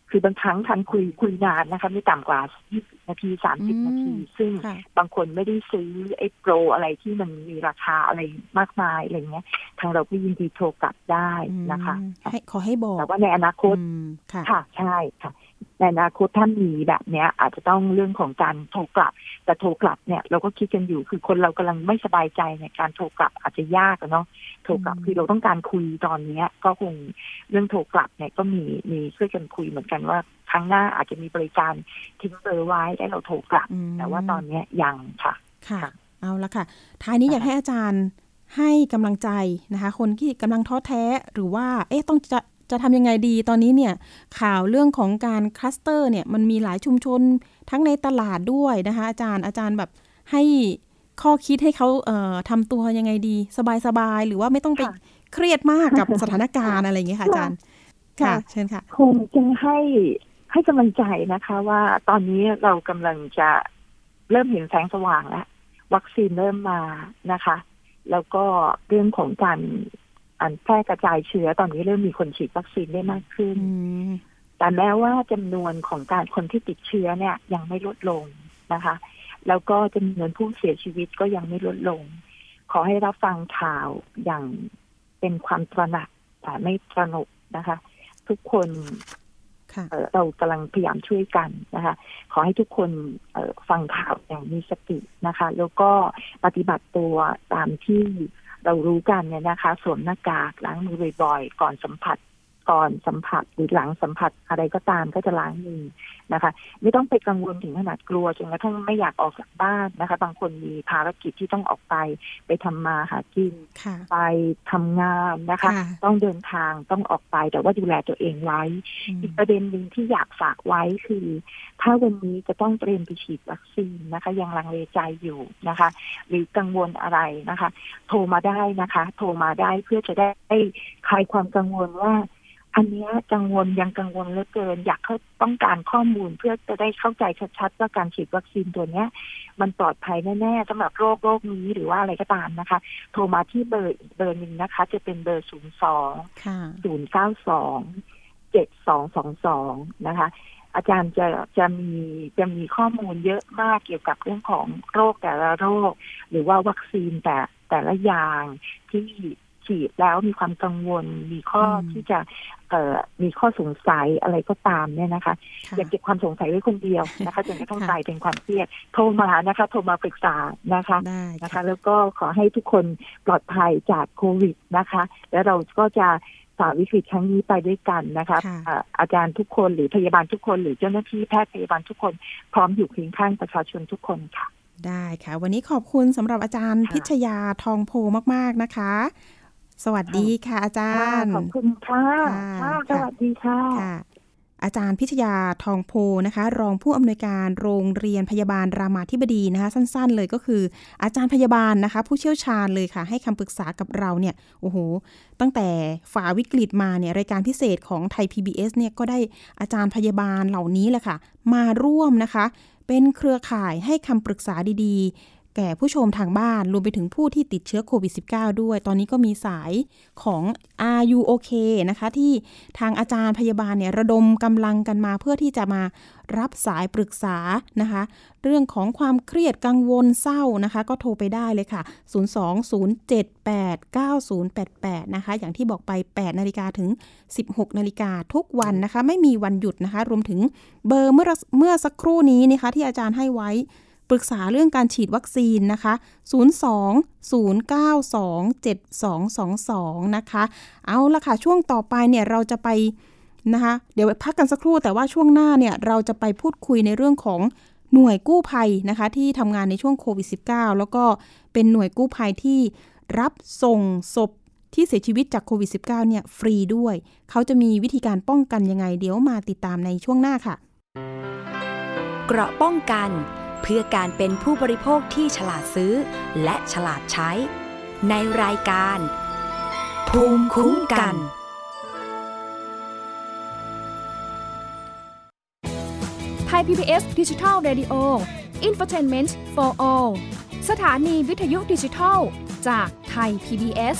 คือบางครั้งทันคุยคุยนานนะคะไม่ต่ำกว่า 20 นาที 30 นาที ซึ่งบางคนไม่ได้ซื้อไอ้โปรอะไรที่มันมีราคาอะไรมากมายอะไรเงี้ย ทางเราก็ยินดีโทรกลับได้นะคะให้ขอให้บอกแต่ว่าในอนาคตค่ะใช่ค่ะ ในอนาคตถ้ามีแบบเนี้ย อาจจะต้องเรื่องของการโทรกลับ แต่โทรกลับเนี่ยเราก็คิดกันอยู่คือคนเรากำลังไม่สบายใจในการโทรกลับอาจจะยากเนาะโทรกลับคือเราต้องการคุยตอนเนี้ย ก็คงเรื่องโทรกลับเนี่ยก็มีมีช่วยกันคุยเหมือนกันว่าครั้งหน้าอาจจะมีบริการทิ้งเบอร์ไว้ได้เราโทรกลับ แต่ว่าตอนเนี้ยยังค่ะค่ะ เอาละค่ะ ท้ายนี้อยากให้อาจารย์ให้กำลังใจนะคะ คนที่กำลังท้อแท้หรือว่า เอ๊ะต้องจะ จะทำยังไงดีตอนนี้เนี่ยข่าวเรื่องของการคลัสเตอร์เนี่ยมันมีหลายชุมชนทั้งในตลาดด้วยนะคะอาจารย์อาจารย์แบบให้ข้อคิดให้เขาเอ่อทำตัวยังไงดี สบายๆ หรือว่าไม่ต้องไปเครียดมากกับสถานการณ์อะไรอย่างเงี้ยค่ะอาจารย์ ค่ะ เชิญค่ะคงจะให้ให้กำลังใจนะคะว่าตอนนี้เรากำลังจะเริ่มเห็นแสงสว่างแล้ว วัคซีนเริ่มมานะคะ แล้วก็เรื่องของการ อันแพร่กระจายเชื้อตอนนี้เริ่มมีคนฉีดวัคซีนได้มากขึ้น แต่แม้ว่าจำนวนของการคนที่ติดเชื้อเนี่ยยังไม่ลดลงนะคะ แล้วก็จำนวนผู้เสียชีวิตก็ยังไม่ลดลง ขอให้รับฟังข่าวอย่างเป็นความตระหนักแต่ไม่ตระหนกนะคะ ทุกคนเรากำลังพยายามช่วยกันนะคะ ขอให้ทุกคนฟังข่าวอย่างมีสตินะคะ แล้วก็ปฏิบัติตัวตามที่ เรารู้กันเนี่ยนะคะสวมหน้ากากล้างมือบ่อยๆ ก่อนสัมผัส ก่อนสัมผัสหรือหลังสัมผัสอะไรก็ตามก็จะล้างมือนะคะ ไม่ต้องไปกังวลถึงขนาดกลัวจนกระทั่งไม่อยากออกจากบ้านนะคะ บางคนมีภารกิจที่ต้องออกไป ไปทำมาหากิน ไปทำงานนะคะ ต้องเดินทางต้องออกไปแต่ว่าดูแลตัวเองไว้ อีกประเด็นหนึ่งที่อยากฝากไว้คือ ถ้าวันนี้จะต้องเตรียมไปฉีดวัคซีนนะคะ ยังลังเลใจอยู่นะคะ หรือกังวลอะไรนะคะ โทรมาได้นะคะ โทรมาได้เพื่อจะได้คลายความกังวลว่า อันนี้กังวลยังกังวลเหลือเกิน อยากเขาต้องการข้อมูลเพื่อจะได้เข้าใจชัดๆว่าการฉีดวัคซีนตัวเนี้ย มันปลอดภัยแน่ๆสำหรับโรคโรคนี้หรือว่าอะไรก็ตามนะคะ โทรมาที่เบอร์เบอร์หนึ่งนะคะ จะเป็นเบอร์ศูนย์สองศูนย์เก้าสองเจ็ดสองสองสองนะคะ อาจารย์จะจะมีจะมีข้อมูลเยอะมากเกี่ยวกับเรื่องของโรคแต่ละโรค หรือว่าวัคซีนแต่แต่ละอย่างที่ ฉีดแล้วมีความกังวล มีข้อที่จะเอ่อมีข้อสงสัยอะไรก็ตามเนี่ยนะคะ อย่าเก็บความสงสัยไว้คนเดียวนะคะจนกระทั่งกลายเป็นความเครียดโทรมานะคะโทรมาปรึกษานะคะนะคะ แล้วก็ขอให้ทุกคนปลอดภัยจากโควิดนะคะ แล้วเราก็จะฝ่าวิกฤตครั้งนี้ไปด้วยกันนะคะค่ะอ่าอาจารย์ทุกคนหรือพยาบาลทุกคนหรือเจ้าหน้าที่แพทย์พยาบาลทุกคนพร้อมอยู่เคียงข้างประชาชนทุกคนค่ะ ได้ค่ะ วันนี้ขอบคุณสำหรับอาจารย์ค่ะพิชยาทองโพมาก ๆ นะคะ สวัสดีค่ะ อาจารย์ ขอบคุณค่ะค่ะค่ะสค่ะวัสดีค่ะค่ะ อาจารย์พิชยาทองโพนะคะ รองผู้อำนวยการโรงเรียนพยาบาลรามาธิบดีนะคะ สั้นๆ เลยก็คือ อาจารย์พยาบาลนะคะ ผู้เชี่ยวชาญเลยค่ะ ให้คำปรึกษากับเราเนี่ยโอ้โห ตั้งแต่ฝ่าวิกฤตมาเนี่ยรายการพิเศษของไทย PBS เนี่ยก็ได้อาจารย์พยาบาลเหล่านี้แหละค่ะ มาร่วมนะคะ เป็นเครือข่ายให้คำปรึกษาดีๆ แก่ผู้ชมทางบ้านรวมไปถึงผู้ที่ติดเชื้อโควิด -19 ด้วย ตอนนี้ก็มีสายของ RUOK นะคะ ที่ทางอาจารย์พยาบาลเนี่ยระดมกำลังกันมาเพื่อที่จะมารับสายปรึกษานะคะ เรื่องของความเครียดกังวลเศร้านะคะ ก็โทรไปได้เลยค่ะ 020789088 นะคะ อย่างที่บอกไป 8 นาฬิกาถึง 16 นาฬิกาทุกวันนะคะ ไม่มีวันหยุดนะคะ รวมถึงเบอร์เมื่อเมื่อสักครู่นี้นะคะที่อาจารย์ให้ไว้ ปรึกษาเรื่องการฉีดวัคซีนนะคะ 02-092-7222 นะคะ เอาละค่ะ ช่วงต่อไปเนี่ยเราจะไปนะคะเดี๋ยวพักกันสักครู่แต่ว่าช่วงหน้าเนี่ยเราจะไปพูดคุยในเรื่องของหน่วยกู้ภัยนะคะ ที่ทำงานในช่วงโควิด -19 แล้วก็เป็นหน่วยกู้ภัยที่รับส่งศพที่เสียชีวิตจากโควิด -19 เนี่ยฟรีด้วย เขาจะมีวิธีการป้องกันยังไง เดี๋ยวมาติดตามในช่วงหน้าค่ะ เกราะป้องกัน พื่อการเป็นผู้บริโภคที่ฉลาดซื้อ และฉลาดใช้ ในรายการ ภูมิคุ้มกัน ไทย PBS ดิจิทัล Radio Infotainment for All สถานีวิทยุดิจิทัล จากไทย PBS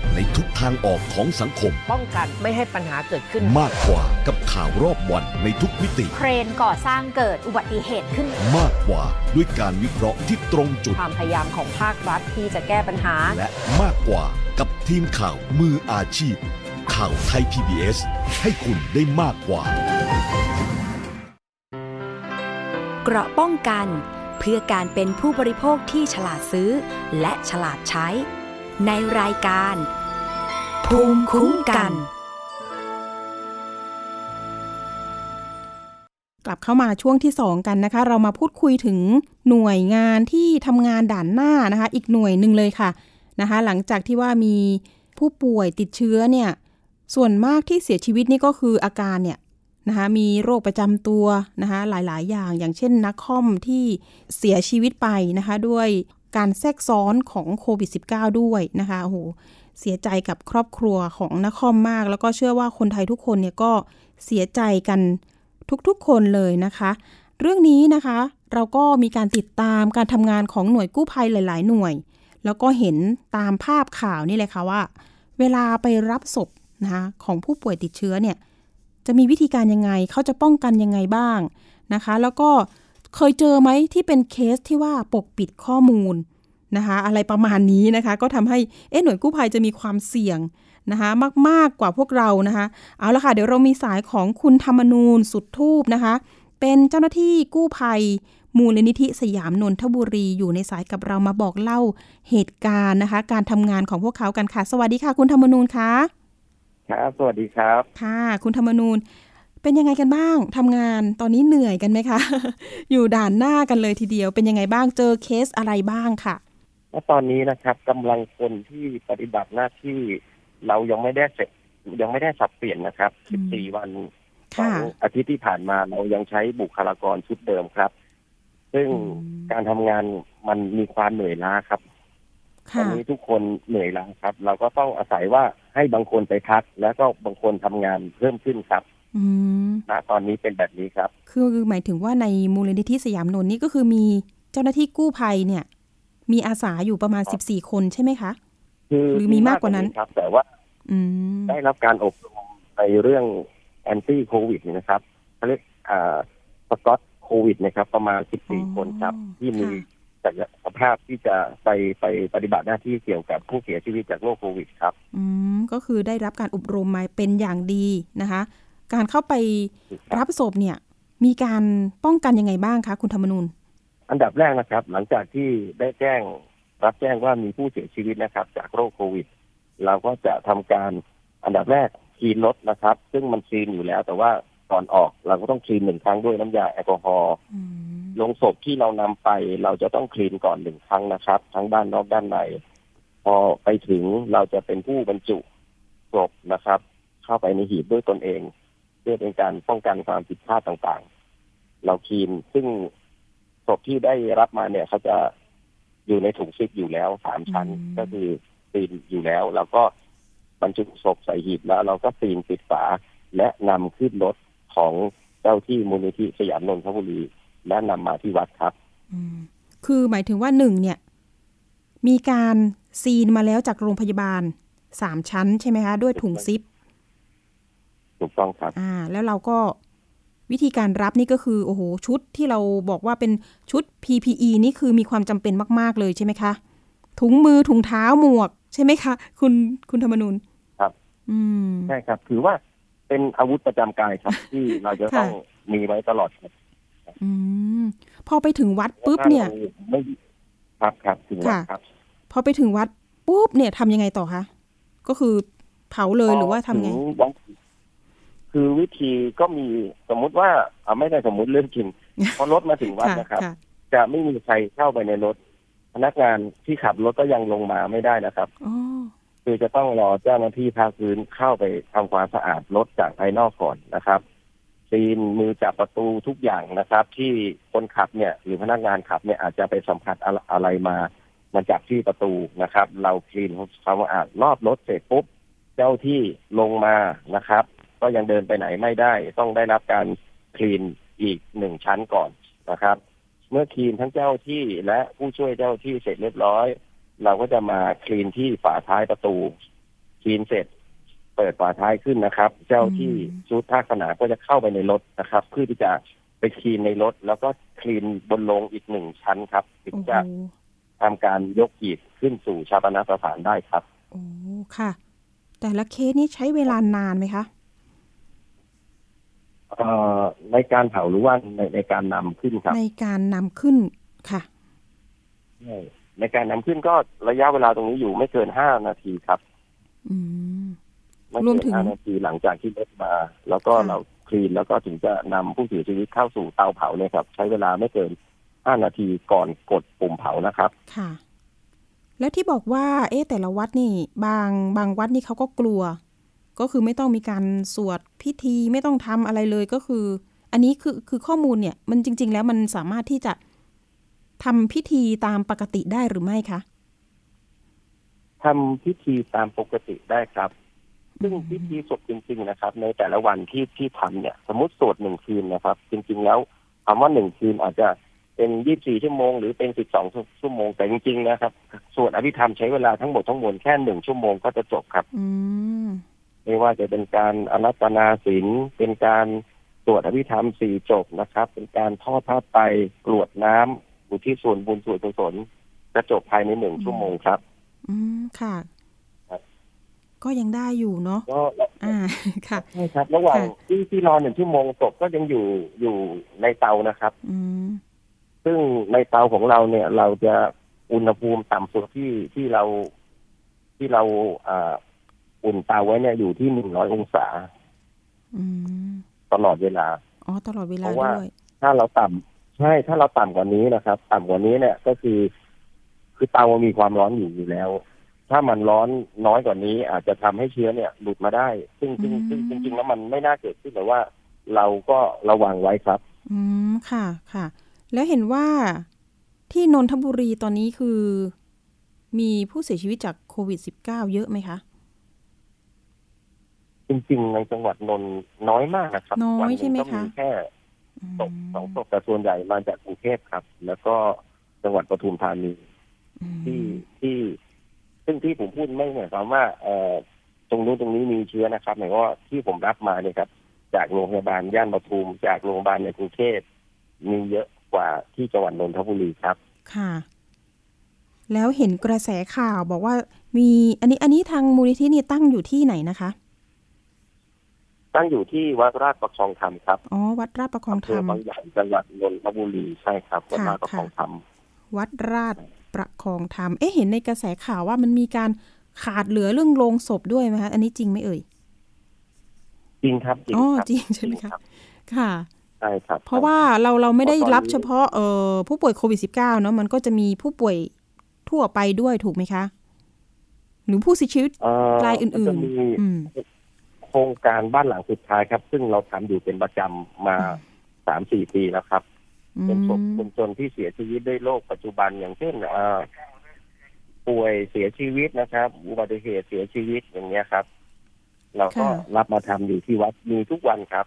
ในทุกทางออกของสังคม ป้องกันไม่ให้ปัญหาเกิดขึ้น มากกว่ากับข่าวรอบวันในทุกมิติ เครนก่อสร้างเกิดอุบัติเหตุขึ้น มากกว่าด้วยการวิเคราะห์ที่ตรงจุด ความพยายามของภาครัฐที่จะแก้ปัญหา และมากกว่ากับทีมข่าวมืออาชีพ ข่าวไทย PBS ให้คุณได้มากกว่า เกราะป้องกัน เพื่อการเป็นผู้บริโภคที่ฉลาดซื้อ และฉลาดใช้ ในรายการ ภูมิคุ้มกัน กลับเข้ามาช่วงที่ 2 กันนะคะ เรามาพูดคุยถึงหน่วยงานที่ทำงานด่านหน้านะคะ อีกหน่วยหนึ่งเลยค่ะนะคะ หลังจากที่ว่ามีผู้ป่วยติดเชื้อเนี่ยส่วนมากที่เสียชีวิตนี่ก็คืออาการเนี่ยนะคะมีโรคประจำตัวนะคะหลายๆ อย่างอย่างเช่นนักคอมที่เสียชีวิตไปนะคะ ด้วยการแทรกซ้อนของโควิด -19 ด้วยนะคะโอ้โห เสียใจกับครอบครัวของนคอมมาก แล้วก็เชื่อว่าคนไทยทุกคนเนี่ยก็เสียใจกันทุกๆคนเลยนะคะ เรื่องนี้นะคะ เราก็มีการติดตามการทำงานของหน่วยกู้ภัยหลาย ๆ หน่วย แล้วก็เห็นตามภาพข่าวนี่เลยค่ะว่า เวลาไปรับศพนะคะของผู้ป่วยติดเชื้อเนี่ยจะมีวิธีการยังไงเขาจะป้องกันยังไงบ้างนะคะ แล้วก็เคยเจอไหมที่เป็นเคสที่ว่าปกปิดข้อมูล นะคะอะไรประมาณนี้นะคะ ก็ทำให้เอ๊ะหน่วยกู้ภัยจะมีความเสี่ยงนะคะมากๆกว่าพวกเรานะคะเอาละค่ะเดี๋ยวเรามีสายของคุณธรรมนูญสุดทูบนะคะ เป็นเจ้าหน้าที่กู้ภัยมูลนิธิสยามนนทบุรีอยู่ในสายกับเรามาบอกเล่าเหตุการณ์นะคะ การทำงานของพวกเขากันค่ะ สวัสดีค่ะ คุณธรรมนูนคะครับสวัสดีครับ ค่ะ คุณธรรมนูนเป็นยังไงกันบ้างทำงานตอนนี้เหนื่อยกันไหมคะ อยู่ด่านหน้ากันเลยทีเดียวเป็นยังไงบ้างเจอเคสอะไรบ้างค่ะ และตอนนี้นะครับกำลังคนที่ปฏิบัติหน้าที่เรายังไม่ได้เสร็จ ยังไม่ได้สับเปลี่ยนนะครับอืม14 วันขอค่ะงอาทิตย์ที่ผ่านมาเรายังใช้บุคลากรชุดเดิมครับ ซึ่งอืมการทำงานมันมีความเหนื่อยล้าครับตอนค่ะนี้ทุกคนเหนื่อยล้าครับ เราก็ต้องอาศัยว่าให้บางคนไปพัก แล้วก็บางคนทำงานเพิ่มขึ้นครับอืมณตอนนี้เป็นแบบนี้ครับ คือหมายถึงว่าในมูลนิธิสยามนนท์นี่ก็คือมีเจ้าหน้าที่กู้ภัยเนี่ย มีอาสาอยู่ประมาณครับ14คนใช่ไหมคะคือหรือมีมากกว่านั้นครับ แต่ว่าอืมได้รับการอบรมในเรื่องแอนตี้โควิดเนี่ยนะครับเขาเรียกอ่าสกอตโควิดนะครับ ประมาณ14คนครับ ที่มีศักยภาพที่จะไปไปปฏิบัติหน้าที่เกี่ยวกับผู้เสียชีวิตจากโรคโควิดครับ อืมก็คือได้รับการอบรมมาเป็นอย่างดีนะคะ การเข้าไปรับศพเนี่ย มีการป้องกันยังไงบ้างคะ คุณธรรมนูน อันดับแรกนะครับ หลังจากที่ได้แจ้งรับแจ้งว่ามีผู้เสียชีวิตนะครับ จากโรคโควิด เราก็จะทำการอันดับแรกคลีนรถนะครับ ซึ่งมันคลีนอยู่แล้ว แต่ว่าก่อนออกเราก็ต้องคลีนหนึ่งครั้งด้วยน้ำยาแอลกอฮอล์อืมลงศพที่เรานำไป เราจะต้องคลีนก่อนหนึ่งครั้งนะครับ ทั้งด้านนอกด้านในพอไปถึงเราจะเป็นผู้บรรจุศพนะครับ เข้าไปในหีบด้วยตนเอง เพื่อเป็นการป้องกันความผิดพลาดต่างๆ เราคลีนซึ่งศ พที่ได้รับมาเนี่ยเขาจะอยู่ในถุงซิปอยู่แล้วสามชั้นก็คือ seal อยู่แล้วเราก็บรรจุศพใส่หีบแล้ว เราก็ seal ปิดฝาและนำขึ้นรถของเจ้าหน้าที่มูลนิธิสยามนนทบุรี และนำมาที่วัดครับ อืมคือหมายถึงว่าหนึ่งเนี่ย มีการซีนมาแล้วจากโรงพยาบาลสามชั้นใช่ไหมคะ ด้วยถุงซิป ถูกต้องครับ อ่า แล้วเราก็ วิธีการรับนี่ก็คือโอ้โหชุดที่เราบอกว่าเป็นชุด PPE นี่คือมีความจำเป็นมาก ๆ เลยใช่ไหมคะ ถุงมือถุงเท้าหมวก ใช่ไหมคะ คุณคุณธรรมนุนครับ อืมใช่ครับ ถือว่าเป็นอาวุธประจำกายครับ ที่เราจะต้องมีไว้ตลอดครับอืมพอไปถึงวัดปุ๊บเนี่ยถ้าราไม่ครับครับถึงวัดค่ะครับพอไปถึงวัดปุ๊บเนี่ยทำยังไงต่อคะก็คือเผาเลยหรือว่าทำไงถึวัด คือวิธีก็มีสมมุติว่าเอาไม่ได้สมมุติเรื่องจริงพอรถมาถึงวัดค่ะนะครับค่ะจะไม่มีใครเข้าไปในรถ พนักงานที่ขับรถก็ยังลงมาไม่ได้นะครับอ๋อคือจะต้องรอเจ้าหน้าที่ภาคพื้นเข้าไปทำความสะอาดรถจากภายนอกก่อนนะครับซีนมือจับประตูทุกอย่างนะครับ ที่คนขับเนี่ยหรือพนักงานขับเนี่ยอาจจะไปสัมผัสอะอะไรมามาจับที่ประตูนะครับ เราคลีนความสะอาดรอบรถเสร็จปุ๊บเจ้าที่ลงมานะครับ ก็ยังเดินไปไหนไม่ได้ ต้องได้รับการคลีนอีกหนึ่งชั้นก่อนนะครับ เมื่อคลีนทั้งเจ้าที่และผู้ช่วยเจ้าที่เสร็จเรียบร้อย เราก็จะมาคลีนที่ฝาท้ายประตูคลีนเสร็จ เปิดฝาท้ายขึ้นนะครับ เจ้าที่ชุดภาคสนามก็จะเข้าไปในรถนะครับ เพื่อที่จะไปคลีนในรถ แล้วก็คลีนบนโลงอีกหนึ่งชั้นครับถึงโอ้โหจะทำการยกหีบขึ้นสู่ชาปนสถานได้ครับโอ้ค่ะ แต่ละเคสนี้ใช้เวลานานไหมคะเอ่อ ในการเผาหรือว่าในในการนำขึ้นครับ ในการนำขึ้นค่ะใช่ในการนำขึ้นก็ระยะเวลาตรงนี้อยู่ไม่เกินห้านาทีครับ อืมไม่รวมเกิถึนงห้านาทีหลังจากที่รถมา แล้วก็ค่ะเราคลีนแล้วก็ถึงจะนำผู้เสียชีวิตเข้าสู่เตาเผาเนี่ยครับ ใช้เวลาไม่เกินห้านาทีก่อนกดปุ่มเผานะครับ ค่ะ แล้วที่บอกว่า เอ๊ะแต่ละวัดนี่ บางบางวัดนี่เขาก็กลัว ก็คือไม่ต้องมีการสวดพิธีไม่ต้องทำอะไรเลยก็คือ อันนี้คือคือข้อมูลเนี่ยมันจริง ๆ แล้วมันสามารถที่จะทำพิธีตามปกติได้หรือไม่คะทำพิธีตามปกติได้ครับ ซึ่งพิธีศพจริง ๆ นะครับ ในแต่ละวันที่ที่ทำเนี่ย สมมติสวดหนึ่งคืนนะครับ จริง ๆ แล้วคำว่าหนึ่งคืนอาจจะเป็นยี่บสี่ชั่วโมงหรือเป็นสิบสองชั่วโมงแต่จริง ๆ นะครับสวดอภิธรรมใช้เวลาทั้งหมดทั้งมวลแค่หนึ่งชั่วโมงก็จะจบครับ อืม ไม่ว่าจะเป็นการอารัตนาศีลเป็นการสวดอภิธรรมสี่จบนะครับ เป็นการทอดผ้าไตรกรวดน้ำอุทิศส่วนบุญส่วนกุศลจะจบภายในหนึ่งชั่วโมงครับ อืมค่ะครับก็ยังได้อยู่เนาะก็อ่าค่ะใช่ครับ ระหว่างค่ะที่ที่รอหนึ่งชั่วโมงศพก็ยังอยู่อยู่ในเตานะครับ อืมซึ่งในเตาของเราเนี่ย เราจะอุณหภูมิต่ำสุดที่ที่เราที่เราอ่า อุ่นเตาไว้เนี่ยอยู่ที่หนึ่งร้อยองศาอืมตลอดเวลาอ๋อตลอดเวลาเพราะว่าด้วยถ้าเราต่ำใช่ถ้าเราต่ำกว่านี้นะครับ ต่ำกว่านี้เนี่ยก็คือ คือเตามันมีความร้อนอยู่อยู่แล้ว ถ้ามันร้อนน้อยกว่านี้ อาจจะทำให้เชื้อเนี่ย หลุดมาได้ ซึ่งซึ่งซึ่งจริงๆแล้วมันไม่น่าเกิดขึ้นแต่ว่า เราก็ระวังไว้ครับ อืมค่ะค่ะ แล้วเห็นว่าที่นนทบุรีตอนนี้คือ มีผู้เสียชีวิตจากโควิด -19 เยอะไหมคะ จริงๆในจังหวัดนนท์น้อยมากนะครับน้อยวันึ่งใช่ไหมก็คะมีแค่อืมศพสองศพแต่ส่วนใหญ่มาจากกรุงเทพครับ แล้วก็จังหวัดปทุมธานีอืมที่ที่ ซึ่งที่ผมพูดไม่หมายความว่าเอ่อตรงนู้นตรงนี้มีเชื้อนะครับหมายความว่าที่ผมรับมาเนี่ยครับ จากโรงพยาบาลย่านปทุมจากโรงพยาบาลในกรุงเทพมีเยอะกว่าที่จังหวัดนนทบุรีครับ ค่ะ แล้วเห็นกระแสข่าวบอกว่ามี อันนี้อันนี้ทางมูลนิธินี่ตั้งอยู่ที่ไหนนะคะ ตั้งอยู่ที่วัดราชประคองธรรมครับอ๋อวัดราชประคองอำเภธรรอมบางใหญ่จังหวัดนนทบุรีใช่ครับวัดค่ะราชประคองธรรมวัดราชประคองธรรมเอ๊ะเห็นในกระแสข่าวว่ามันมีการขาดเหลือเรื่องโรงศพด้วยไหมคะอันนี้จริงไหมเอ่ยจริงครับจริงอ๋อครับจริงใช่ไหมคะรับค่ะใช่ครับ เพราะว่าเราเราไม่ได้เพราะตอนนี้รับเฉพาะเอ่อผู้ป่วยโควิด -19 เนาะมันก็จะมีผู้ป่วยทั่วไปด้วยถูกไหมคะ หรือผู้เสียชีวิตเอ่อรายมันอื่จะนมีๆอืม โครงการบ้านหลังสุดท้ายครับ ซึ่งเราทำอยู่เป็นประจำมาสามสี่ปีแล้วครับ เป็นศพคนจนที่เสียชีวิตด้วยโรคปัจจุบันอย่างเช่นเอ่อป่วยเสียชีวิตนะครับ อุบัติเหตุเสียชีวิตอย่างเงี้ยครับ เราก็ค่ะรับมาทำอยู่ที่วัดมีทุกวันครับ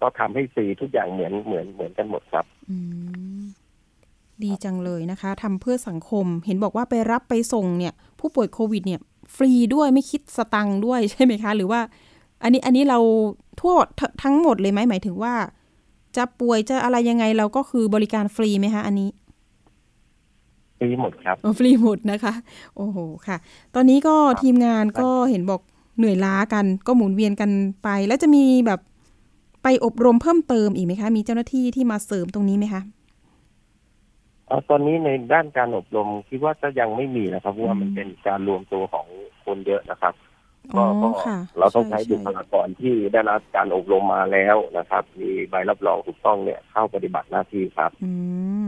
ก็ทำให้ฟรีทุกอย่างเหมือนเหมือนเหมือนกันหมดครับอืมดีจังเลยนะคะทำเพื่อสังคมเห็นบอกว่าไปรับไปส่งเนี่ย ผู้ป่วยโควิดเนี่ย ฟรีด้วยไม่คิดสตังค์ด้วยใช่ไหมคะ หรือว่า อันนี้อันนี้เราทั่วททั้งหมดเลยไหมหมายถึงว่า จะป่วยจะอะไรยังไงเราก็คือบริการฟรีไหมคะอันนี้ฟรีหมดครับอ๋อฟรีหมดนะคะ โอ้โหค่ะ ตอนนี้ก็ทีมงานก็เห็นบอกเหนื่อยล้ากัน ก็หมุนเวียนกันไป แล้วจะมีแบบไปอบรมเพิ่มเติมอีกไหมคะ มีเจ้าหน้าที่ที่มาเสริมตรงนี้ไหมคะเอ่อตอนนี้ในด้านการอบรมคิดว่าก็ยังไม่มีนะครับเพราะว่ามันเป็นการรวมตัวของคนเยอะนะครับอ๋ ก็อก็ค่ะเราต้องใช้ใช่บุคลากรที่ได้รับการอบรมมาแล้วนะครับ มีใบรับรองถูกต้องเนี่ยเข้าปฏิบัติหน้าที่ครับ อืม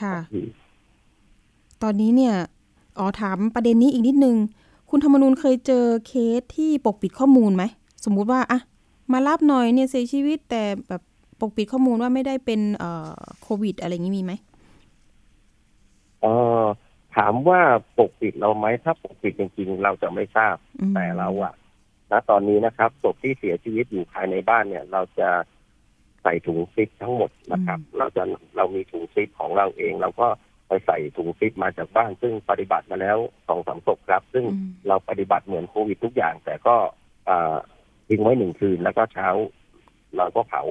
ค่ะ ตอนนี้เนี่ยอ๋อถามประเด็นนี้อีกนิดนึง คุณธรรมนูนเคยเจอเคสที่ปกปิดข้อมูลไหม สมมุติว่าอะมารับหน่อยเนี่ยเสียชีวิตแต่แบบปกปิดข้อมูลว่าไม่ได้เป็นเอ่อโควิด อะไรอย่างนี้มีไหมเออ ถามว่าปกปิดเราไหมถ้าปกปิดจริง ๆ เราจะไม่ทราบอืมแต่เราอะณตอนนี้นะครับศพที่เสียชีวิตอยู่ภายในบ้านเนี่ย เราจะใส่ถุงซิปทั้งหมดนะครับ เราจะเรามีถุงซิปของเราเอง เราก็ไปใส่ถุงซิปมาจากบ้าน ซึ่งปฏิบัติมาแล้วสองสามศพครับ ซึ่งอืมเราปฏิบัติเหมือนโควิดทุกอย่าง แต่ก็อ่าทิ้งไว้หนึ่งคืนแล้วก็เช้า เราก็เผา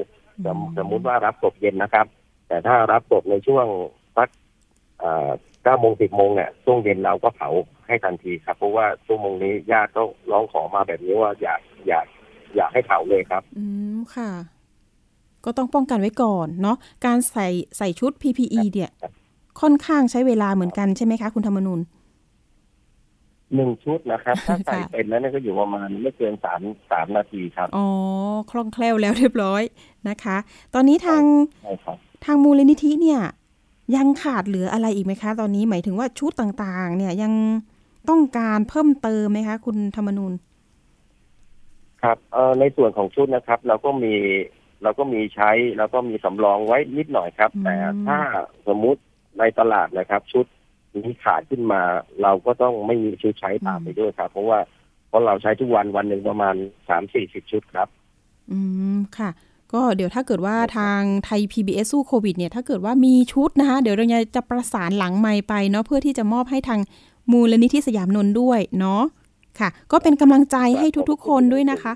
สมสมมุติว่ารับศพเย็นนะครับ แต่ถ้ารับศพในช่วงสัก เก้าโมงสิบโมงเนี่ยช่วงเย็นเราก็เผาให้ทันทีครับ เพราะว่าชั่วโมงนี้ญาติก็ร้องขอมาแบบนี้ว่าอยากอยากอยากให้เผาเลยครับ อืมค่ะ ก็ต้องป้องกันไว้ก่อนเนาะการใส่ใส่ชุด PPE เนี่ย ค่อนข้างใช้เวลาเหมือนกันใช่ไหมคะ คุณธรรมนูนหนึ่งชุดนะครับ ถ้าใส่ค่ะเป็นแล้วเนี่ยก็อยู่ประมาณไม่เกินสามสามนาทีครับ อ๋อ คล่องแคล่วแล้วเรียบร้อยนะคะ ตอนนี้ทางใช่ครับทางมูลนิธิเนี่ย ยังขาดเหลืออะไรอีกไหมคะ ตอนนี้หมายถึงว่าชุดต่างๆ เนี่ยยังต้องการเพิ่มเติมไหมคะ คุณธรรมนูนครับเอ่อในส่วนของชุดนะครับ เราก็มีเราก็มีใช้แล้วก็มีสำรองไว้นิดหน่อยครับอืมแต่ถ้าสมมุติในตลาดนะครับ ชุดนี้ขาดขึ้นมา เราก็ต้องไม่มีชุดใช้ตามไปด้วยครับ เพราะว่าเพราะเราใช้ทุกวันวันหนึ่งประมาณสามสี่สิบชุดครับ อืมค่ะ ก็เดี๋ยวถ้าเกิดว่าทางไทย PBS สู้โควิดเนี่ยถ้าเกิดว่ามีชุดนะคะเดี๋ยวเราจะประสานหลังไมค์ไปเนาะเพื่อที่จะมอบให้ทางมูลนิธิสยามนนท์ด้วยเนาะค่ะ ก็เป็นกำลังใจให้ทุกๆ คนด้วยนะคะ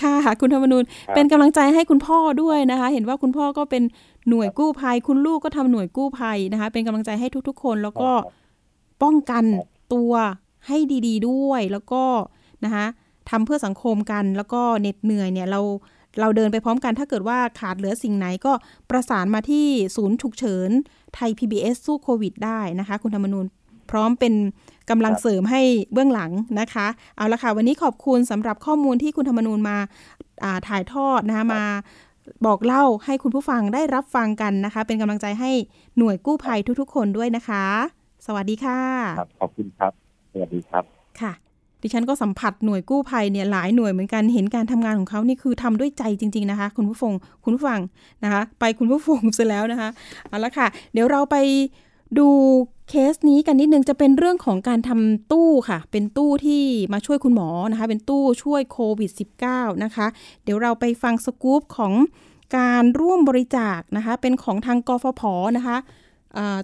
ค่ะคุณธรรมนูนครับเป็นกำลังใจให้คุณพ่อด้วยนะคะ เห็นว่าคุณพ่อก็เป็นหน่วยกู้ภัย คุณลูกก็ทำหน่วยกู้ภัยนะคะ เป็นกำลังใจให้ทุกๆ คนแล้วก็ป้องกันตัวให้ดี ๆ ด้วยแล้วก็นะคะทำเพื่อสังคมกันแล้วก็เหน็ดเหนื่อยเนี่ยเรา เราเดินไปพร้อมกันถ้าเกิดว่าขาดเหลือสิ่งไหนก็ประสานมาที่ศูนย์ฉุกเฉินไทย PBS สู้โควิดได้นะคะ คุณธรรมนูญพร้อมเป็นกำลังเสริมให้เบื้องหลังนะคะ เอาละค่ะ วันนี้ขอบคุณสำหรับข้อมูลที่คุณธรรมนูญมาถ่ายทอดนะคะมาบอกเล่าให้คุณผู้ฟังได้รับฟังกันนะคะ เป็นกำลังใจให้หน่วยกู้ภัยทุกๆ คนด้วยนะคะ สวัสดีค่ะครับขอบคุณครับ สวัสดีครับค่ะ ดิฉันก็สัมผัสหน่วยกู้ภัยเนี่ยหลายหน่วยเหมือนกันเห็นการทำงานของเขานี่คือทำด้วยใจจริง ๆนะคะ คุณผู้ฟังคุณผู้ฟังนะคะ ไปคุณผู้ฟังเสร็จแล้วนะคะเอาละค่ะ เดี๋ยวเราไปดูเคสนี้กันนิดนึงจะเป็นเรื่องของการทำตู้ค่ะ เป็นตู้ที่มาช่วยคุณหมอนะคะ เป็นตู้ช่วยโควิด -19 นะคะ เดี๋ยวเราไปฟังสกู๊ปของการร่วมบริจาคนะคะ เป็นของทางกฟผนะคะ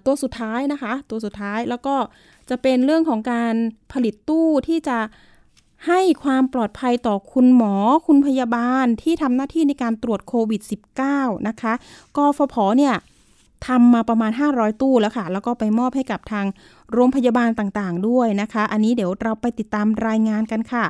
ตัวสุดท้ายนะคะ ตัวสุดท้ายแล้วก็ จะเป็นเรื่องของการผลิตตู้ที่จะให้ความปลอดภัยต่อคุณหมอคุณพยาบาลที่ทำหน้าที่ในการตรวจโควิด -19 นะคะกฟผเนี่ยทำมาประมาณ 500 ตู้แล้วค่ะ แล้วก็ไปมอบให้กับทางโรงพยาบาลต่างๆ ด้วยนะคะ อันนี้เดี๋ยวเราไปติดตามรายงานกันค่ะ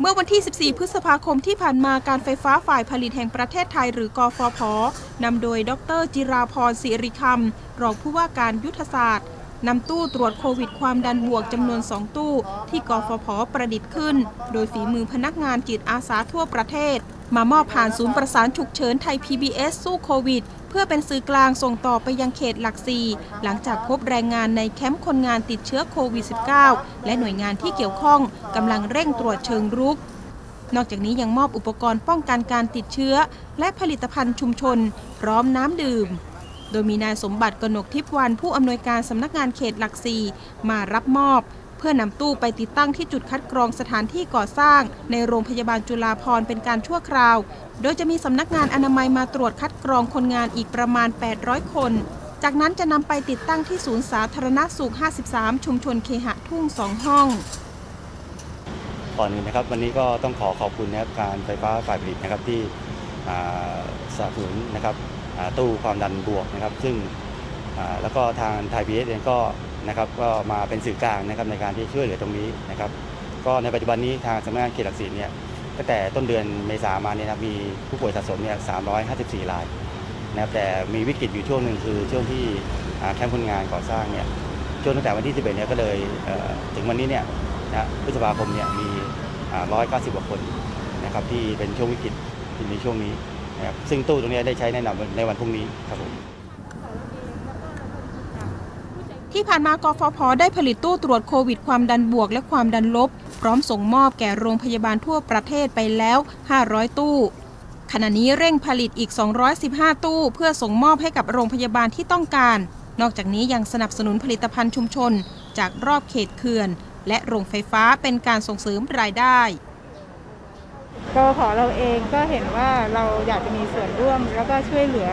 เมื่อวันที่ 14 พฤษภาคมที่ผ่านมาการไฟฟ้าฝ่ายผลิตแห่งประเทศไทยหรือกฟผนำโดย ดร จิราพรศิริคำรองผู้ว่าการยุทธศาสตร์นำตู้ตรวจโควิดความดันบวกจำนวนสองตู้ ที่กฟผประดิษฐ์ขึ้น โดยฝีมือพนักงานจิตอาสาทั่วประเทศ มามอบผ่านศูนย์ประสานฉุกเฉินไทย PBS สู้โควิด เพื่อเป็นสื่อกลางส่งต่อไปยังเขตหลักสี่หลังจากพบแรงงานในแคมป์คนงานติดเชื้อโควิด -19 และหน่วยงานที่เกี่ยวข้องกำลังเร่งตรวจเชิงรุก นอกจากนี้ยังมอบอุปกรณ์ป้องกันการติดเชื้อ และผลิตภัณฑ์ชุมชน พร้อมน้ำดื่ม โดยมีนายสมบัติกนกทิพวรรณผู้อำนวยการสำนักงานเขตหลักสี่มารับมอบ เพื่อนำตู้ไปติดตั้งที่จุดคัดกรองสถานที่ก่อสร้าง ในโรงพยาบาลจุฬาภรณ์เป็นการชั่วคราว โดยจะมีสำนักงานอนามัยมาตรวจคัดกรองคนงานอีกประมาณ 800 คน จากนั้นจะนำไปติดตั้งที่ศูนย์สาธารณสุข 53 ชุมชนเคหะทุ่งสองห้องก่อนอื่นนะครับวันนี้ก็ต้องขอขอบคุณนะครับการไฟฟ้าฝ่ายผลิตนะครับที่สนับสนุนนะครับตู้ความดันบวกนะครับ ซึ่งแล้วก็ทาง Thai PBS เองก็ นะครับก็มาเป็นสื่อกลางนะครับในการที่ช่วยเหลือตรงนี้นะครับ ก็ในปัจจุบันนี้ทางสำนักงานเขตหลักสี่เนี่ยตั้งแต่ต้นเดือนเมษามาเนี่ยนะมีผู้ป่วยสะสมเนี่ย354 รายนะครับแต่มีวิกฤตอยู่ช่วงหนึ่งคือช่วงที่แคมป์คนงานก่อสร้างเนี่ยช่วงตั้งแต่วันที่ 11เนี่ยก็เลยถึงวันนี้เนี่ยนะพฤษภาคมเนี่ยมี 190กว่าคนนะครับที่เป็นช่วงวิกฤตในช่วงนี้นะครับซึ่งตู้ตรงนี้ได้ใช้แน่นอนในวันพรุ่งนี้ครับผม ที่ผ่านมากฟผได้ผลิตตู้ตรวจโควิดความดันบวกและความดันลบ พร้อมส่งมอบแก่โรงพยาบาลทั่วประเทศไปแล้ว 500 ตู้ ขณะนี้เร่งผลิตอีก 215 ตู้ เพื่อส่งมอบให้กับโรงพยาบาลที่ต้องการ นอกจากนี้ยังสนับสนุนผลิตภัณฑ์ชุมชน จากรอบเขตเขื่อน และโรงไฟฟ้าเป็นการส่งเสริมรายได้กขอเราเองก็เห็นว่าเราอยากจะมีส่วนร่วม แล้วก็ช่วยเหลือ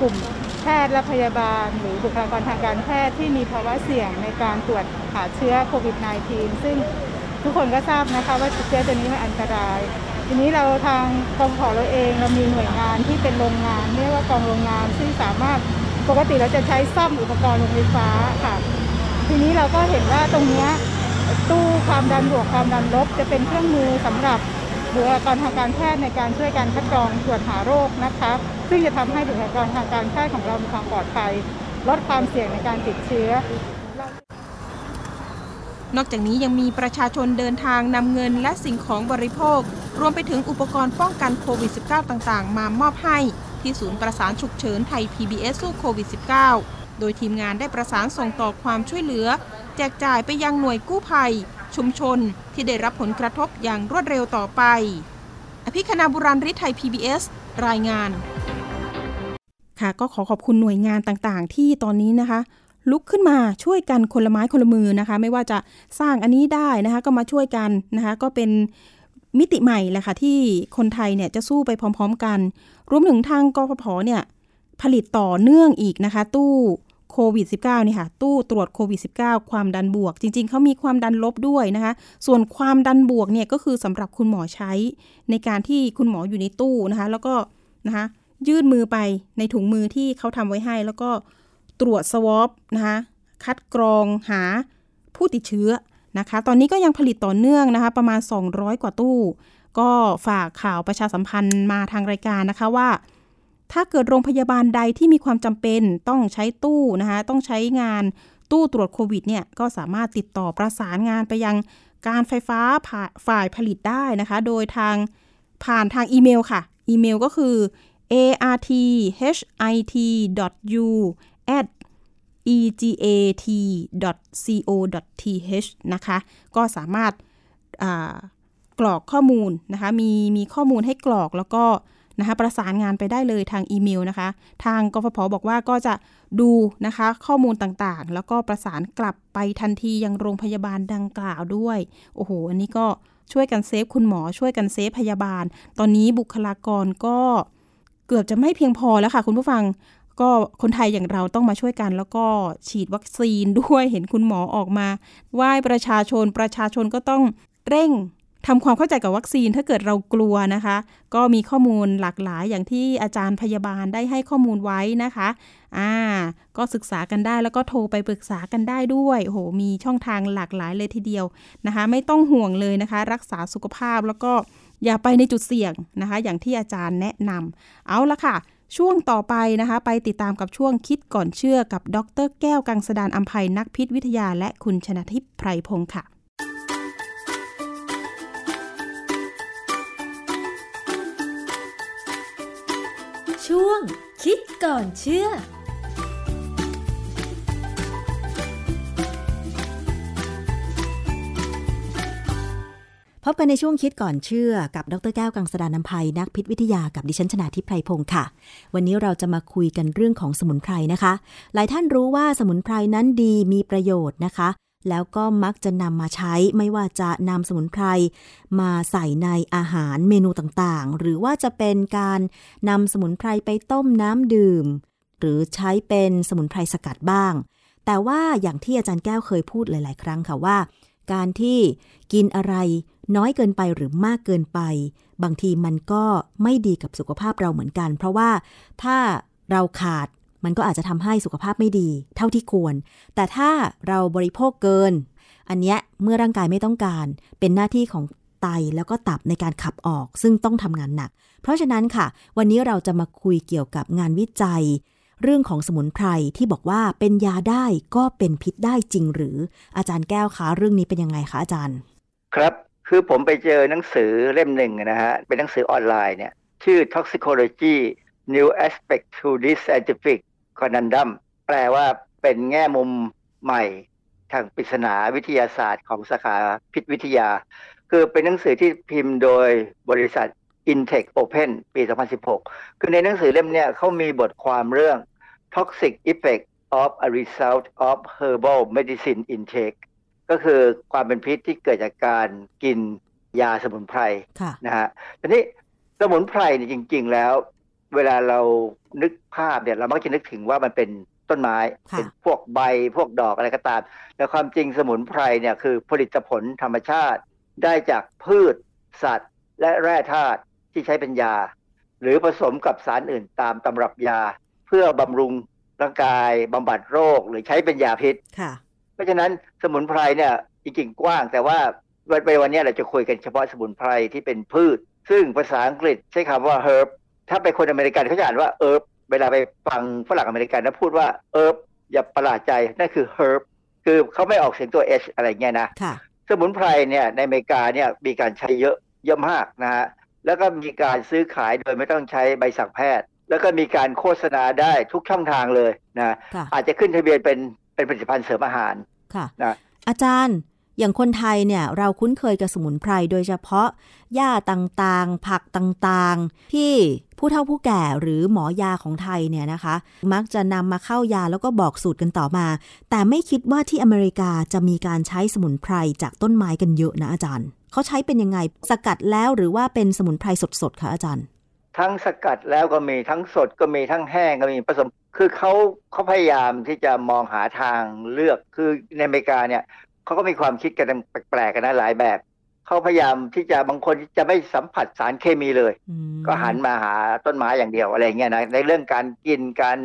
กลุ่ม แพทย์และพยาบาล หรือบุคลากรทางการแพทย์ที่มีภาวะเสี่ยงในการตรวจหาเชื้อโควิด -19 ซึ่งทุกคนก็ทราบนะคะว่าเชื้อตัวนี้มันอันตราย ทีนี้เราทางกองขอเราเองเรามีหน่วยงานที่เป็นโรงงานเรียกว่ากองโรงงานซึ่งสามารถปกติเราจะใช้ซ่อมอุปกรณ์โรงไฟฟ้าค่ะ ทีนี้เราก็เห็นว่าตรงนี้ตู้ความดันบวกความดันลบจะเป็นเครื่องมือสำหรับ บุคลากรทางการแพทย์ในการช่วยการคัดกรองตรวจหาโรคนะคะซึ่งจะทำให้บุคลากรทางการแพทย์ของเรามีความปลอดภัย ลดความเสี่ยงในการติดเชื้อนอกจากนี้ยังมีประชาชนเดินทางนำเงินและสิ่งของบริโภค รวมไปถึงอุปกรณ์ป้องกันโควิด -19 ต่างๆ มามอบให้ ที่ศูนย์ประสานฉุกเฉินไทย PBS สู้โควิด -19 โดยทีมงานได้ประสานส่งต่อความช่วยเหลือ แจกจ่ายไปยังหน่วยกู้ภัย ชุมชนที่ได้รับผลกระทบอย่างรวดเร็วต่อไป อภิคณาบุราริไทย PBS รายงาน ค่ะก็ขอขอบคุณหน่วยงานต่างๆ ที่ตอนนี้นะคะ ลุกขึ้นมาช่วยกันคนละไม้คนละมือนะคะ ไม่ว่าจะสร้างอันนี้ได้นะคะ ก็มาช่วยกันนะคะ ก็เป็นมิติใหม่แหละค่ะที่คนไทยเนี่ยจะสู้ไปพร้อม ๆ กัน รวมถึงทางกพพเนี่ยผลิตต่อเนื่องอีกนะคะ ตู้ ควิด -19 นี่ค่ะ ตู้ตรวจโควิด -19 ความดันบวก จริง ๆ เขามีความดันลบด้วยนะคะ ส่วนความดันบวกเนี่ยก็คือสำหรับคุณหมอใช้ ในการที่คุณหมออยู่ในตู้นะคะ แล้วก็นะคะยื่นมือไปในถุงมือที่เขาทำไว้ให้ แล้วก็ตรวจสวอปนะคะคัดกรองหาผู้ติดเชื้อนะคะ ตอนนี้ก็ยังผลิตต่อเนื่องนะคะ ประมาณ 200 กว่าตู้ ก็ฝากข่าวประชาสัมพันธ์มาทางรายการนะคะว่า ถ้าเกิดโรงพยาบาลใดที่มีความจำเป็นต้องใช้ตู้นะคะต้องใช้งานตู้ตรวจโควิดเนี่ยก็สามารถติดต่อประสานงานไปยังการไฟฟ้าฝ่ายผลิตได้นะคะ โดยทางผ่านทางอีเมลค่ะ อีเมลก็คือ arthit.u at egat.co.th นะคะ ก็สามารถกรอกข้อมูลนะคะ มีมีข้อมูลให้กรอกแล้วก็ นะคะประสานงานไปได้เลยทางอีเมลนะคะ ทางกฟผบอกว่าก็จะดูนะคะข้อมูลต่างๆ แล้วก็ประสานกลับไปทันทียังโรงพยาบาลดังกล่าวด้วย โอ้โห อันนี้ก็ช่วยกันเซฟคุณหมอช่วยกันเซฟพยาบาล ตอนนี้บุคลากรก็เกือบจะไม่เพียงพอแล้วค่ะ คุณผู้ฟังก็คนไทยอย่างเราต้องมาช่วยกัน แล้วก็ฉีดวัคซีนด้วยเห็นคุณหมอออกมาไหว้ประชาชนประชาชนก็ต้องเร่ง ทำความเข้าใจกับวัคซีนถ้าเกิดเรากลัวนะคะ ก็มีข้อมูลหลากหลายอย่างที่อาจารย์พยาบาลได้ให้ข้อมูลไว้นะคะอ่าก็ศึกษากันได้แล้วก็โทรไปปรึกษากันได้ด้วยโหมีช่องทางหลากหลายเลยทีเดียวนะคะ ไม่ต้องห่วงเลยนะคะ รักษาสุขภาพแล้วก็อย่าไปในจุดเสี่ยงนะคะ อย่างที่อาจารย์แนะนำเอาละค่ะ ช่วงต่อไปนะคะ ไปติดตามกับช่วงคิดก่อนเชื่อกับดร แก้วกังสดานอัมภัยนักพิษวิทยาและคุณชนะทิพย์ไพรพงศ์ค่ะ ช่วง คิดก่อนเชื่อพบกันในช่วงคิดก่อนเชื่อกับดรแก้วกังสดานนภัยนักพิษวิทยากับดิฉันชนาทิพไพรพงศ์ค่ะ วันนี้เราจะมาคุยกันเรื่องของสมุนไพรนะคะ หลายท่านรู้ว่าสมุนไพรนั้นดีมีประโยชน์นะคะ แล้วก็มักจะนำมาใช้ไม่ว่าจะนำสมุนไพรมาใส่ในอาหารเมนูต่างๆ หรือว่าจะเป็นการนำสมุนไพรไปต้มน้ำดื่ม หรือใช้เป็นสมุนไพรสกัดบ้าง แต่ว่าอย่างที่อาจารย์แก้วเคยพูดหลาย ๆ ครั้งค่ะว่า การที่กินอะไรน้อยเกินไปหรือมากเกินไป บางทีมันก็ไม่ดีกับสุขภาพเราเหมือนกัน เพราะว่าถ้าเราขาด มันก็อาจจะทำให้สุขภาพไม่ดี เท่าที่ควร แต่ถ้าเราบริโภคเกิน อันเนี้ยเมื่อร่างกายไม่ต้องการ เป็นหน้าที่ของไตแล้วก็ตับในการขับออก ซึ่งต้องทำงานหนัก เพราะฉะนั้นค่ะ วันนี้เราจะมาคุยเกี่ยวกับงานวิจัย เรื่องของสมุนไพรที่บอกว่าเป็นยาได้ก็เป็นพิษได้จริงหรืออาจารย์แก้วคะเรื่องนี้เป็นยังไงคะอาจารย์ ครับคือผมไปเจอหนังสือเล่มหนึ่งนะฮะเป็นหนังสือออนไลน์เนี่ยชื่อ Toxicology New Aspect to This Scientific คอนันดัมแปลว่าเป็นแง่มุมใหม่ทางปริศนาวิทยาศาสตร์ของสาขาพิษวิทยา คือเป็นหนังสือที่พิมพ์โดยบริษัท Intech Open ปี 2016 คือในหนังสือเล่มนี้เขามีบทความเรื่อง Toxic Effect of a Result of Herbal Medicine Intake ก็คือความเป็นพิษที่เกิดจากการกินยาสมุนไพรนะฮะทีนี้สมุนไพรเนี่ยจริง ๆ แล้ว เวลาเรานึกภาพเนี่ยเรามักจะนึกถึงว่ามันเป็นต้นไม้เป็นพวกใบพวกดอกอะไรก็ตาม แต่ความจริงสมุนไพรเนี่ยคือผลิตผลธรรมชาติได้จากพืช สัตว์ และแร่ธาตุที่ใช้เป็นยา หรือผสมกับสารอื่นตามตำรับยา เพื่อบำรุงร่างกายบำบัดโรคหรือใช้เป็นยาพิษเพราะฉะนั้นสมุนไพรเนี่ยจริงๆกว้าง แต่ว่าวันวันนี้เราจะคุยกันเฉพาะสมุนไพรที่เป็นพืช ซึ่งภาษาอังกฤษใช้คำว่า herb ถ้าเป็นคนอเมริกันเขาจะอ่านว่า herb เวลาไปฟังฝรั่งอเมริกันนะพูดว่า herb อย่าประหลาดใจนั่นคือเฮิร์บคือเขาไม่ออกเสียงตัว H อะไรเงี้ยนะสมุนไพรเนี่ยในอเมริกาเนี่ยมีการใช้เยอะเยอะมากนะฮะแล้วก็มีการซื้อขายโดยไม่ต้องใช้ใบสั่งแพทย์ แล้วก็มีการโฆษณาได้ทุกช่องทางเลยนะอาจจะขึ้นทะเบียนเป็นเป็นผลิตภัณฑ์เสริมอาหารค่ะนะอาจารย์ อย่างคนไทยเนี่ยเราคุ้นเคยกับสมุนไพรโดยเฉพาะหญ้าต่างๆ ผักต่างๆ ที่ผู้เฒ่าผู้แก่หรือหมอยาของไทยเนี่ยนะคะ มักจะนำมาเข้ายาแล้วก็บอกสูตรกันต่อมา แต่ไม่คิดว่าที่อเมริกาจะมีการใช้สมุนไพรจากต้นไม้กันเยอะนะอาจารย์ เขาใช้เป็นยังไงสกัดแล้วหรือว่าเป็นสมุนไพรสดๆคะอาจารย์ ทั้งสกัดแล้วก็มีทั้งสดก็มีทั้งแห้งก็มีผสมคือเขาเขาพยายามที่จะมองหาทางเลือกคือในอเมริกาเนี่ย เขาก็มีความคิดกันแปลกๆกันนะหลายแบบเขาพยายามที่จะบางคนจะไม่สัมผัสสารเคมีเลย ก็หันมาหาต้นไม้อย่างเดียวอะไรเงี้ยนะในเรื่องการกินการ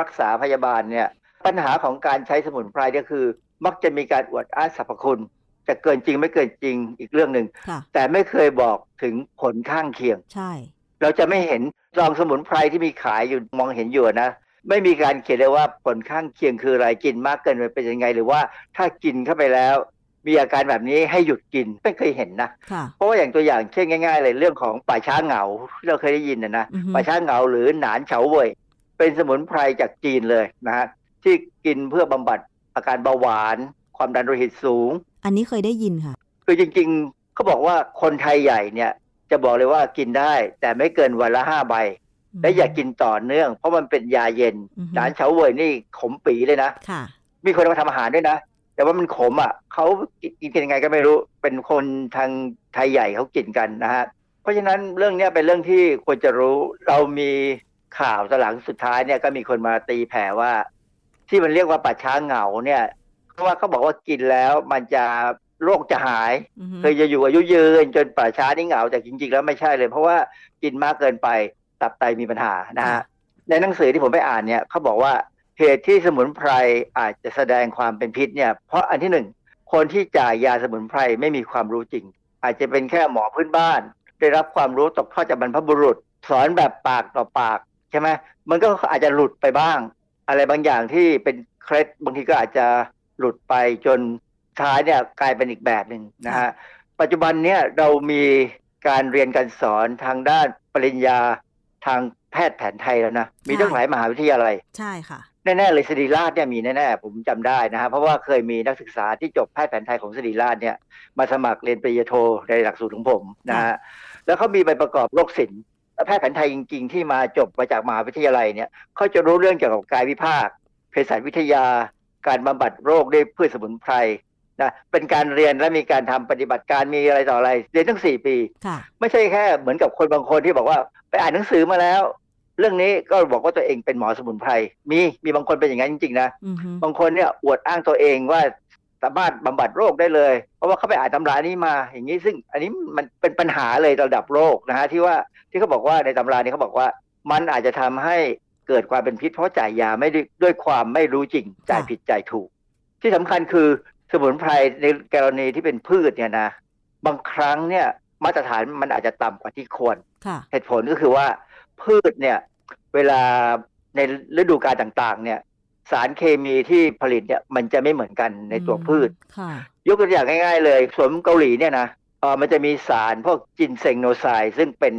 รักษาพยาบาลเนี่ยปัญหาของการใช้สมุนไพรก็คือ มักจะมีการอวดอ้างสรรพคุณจะเกินจริงไม่เกินจริงอีกเรื่องหนึ่งแต่ไม่เคยบอกถึงผลข้างเคียง ใช่ เราจะไม่เห็นซองสมุนไพรที่มีขายอยู่มองเห็นอยู่นะ ไม่มีการเขียนเลยว่าผลข้างเคียงคืออะไรกินมากเกินไปเป็นยังไง หรือว่าถ้ากินเข้าไปแล้ว มีอาการแบบนี้ให้หยุดกินไม่เคยเห็นนะ เพราะว่าอย่างตัวอย่างเช่นง่าย ๆ เลยเรื่องของป่าช้าเหงาที่เราเคยได้ยินนะนะป่าช้าเหงาหรือหนานเฉาเว่ยเป็นสมุนไพรจากจีนเลยนะฮะที่กินเพื่อบำบัดอาการเบาหวาน ความดันโลหิตสูง อันนี้เคยได้ยินค่ะคือจริงๆเขาบอกว่าคนไทยใหญ่เนี่ยจะบอกเลยว่ากินได้ แต่ไม่เกินวันละห้าใบ และอย่ากกินต่อเนื่อง เพราะมันเป็นยาเย็นหนานเฉาเว่ยนี่ขมปีเลยนะค่ะมีคนมาทำอาหารด้วยนะแต่ว่ามันขมอะเขากินกันยังไงก็ไม่รู้เป็นคนทางไทยใหญ่เขากินกันนะฮะเพราะฉะนั้นเรื่องนี้เป็นเรื่องที่ควรจะรู้เรามีข่าวตหลังสุดท้ายเนี่ยก็มีคนมาตีแผ่ว่า ที่มันเรียกว่าป่าช้าเหงาเนี่ยเพราะว่าเขาบอกว่ากินแล้วมันจะโรคจะหายเคยจะอยู่อายุยืนจนป่าช้านี่เหงาแต่จริงๆแล้วไม่ใช่เลย เพราะว่ากินมากเกินไป ตับไตมีปัญหานะฮะในหนังสือที่ผมไปอ่านเนี่ยเขาบอกว่าเหตุที่สมุนไพรอาจจะแสดงความเป็นพิษเนี่ยเพราะอันที่หนึ่งคนที่จ่ายยาสมุนไพรไม่มีความรู้จริง อาจจะเป็นแค่หมอพื้นบ้าน ได้รับความรู้ตกทอดจากบรรพบุรุษ สอนแบบปากต่อปากใช่ไหมมันก็อาจจะหลุดไปบ้าง อะไรบางอย่างที่เป็นเคล็ดบางทีก็อาจจะหลุดไปจนท้ายเนี่ยกลายเป็นอีกแบบหนึ่งนะฮะปัจจุบันเนี่ยเรามีการเรียนการสอนทางด้านปริญญา ทางแพทย์แผนไทยแล้วนะ มีตั้งหลายมหาวิทยาลัย ใช่ค่ะ แน่ ๆ เลยศิริราชเนี่ยมีแน่ ๆ ผมจำได้นะฮะเพราะว่าเคยมีนักศึกษาที่จบแพทย์แผนไทยของศิริราชเนี่ย มาสมัครเรียนปริญญาโทในหลักสูตรของผมนะฮะแล้วเขามีใบประกอบโรคศิลป์แพทย์แผนไทยจริง ๆ ที่มาจบมาจากมหาวิทยาลัยเนี่ยเขาจะรู้เรื่องเกี่ยวกับกายวิภาคเภสัชวิทยา การบำบัดโรคด้วยพืชสมุนไพรนะเป็นการเรียนและมีการทำปฏิบัติการมีอะไรต่ออะไรเรียนตั้งสี่ปี ไม่ใช่แค่เหมือนกับคนบางคนที่บอกว่าไป อ่านหนังสือมาแล้ว เรื่องนี้ก็บอกว่าตัวเองเป็นหมอสมุนไพรมีมีบางคนเป็นอย่างนั้นจริงๆนะบางคนเนี่ยอวดอ้างตัวเองว่าสามารถบำบัดโรคได้เลย เพราะว่าเขาไปอ่านตำรานี้มาอย่างนี้ซึ่งอันนี้มันเป็นปัญหาเลยระดับโลกนะฮะที่ว่าที่เขาบอกว่าในตำรานี้เขาบอกว่า มันอาจจะทำให้เกิดความเป็นพิษเพราะจ่ายยาไม่ด้วยความไม่รู้จริงจ่ายผิดจ่ายถูก ที่สำคัญคือสมุนไพรในกรณีที่เป็นพืชเนี่ยนะ บางครั้งเนี่ย มาตรฐานมันอาจจะต่ำกว่าที่ควร เหตุผลก็คือว่าพืชเนี่ยเวลาในฤดูกาลต่างๆ เนี่ย สารเคมีที่ผลิตเนี่ยมันจะไม่เหมือนกันในตัวพืช ยกตัวอย่างง่ายๆ เลยสวนเกาหลีเนี่ยนะเออมันจะมีสารพวกจินเซงโนไซซึ่งเป็น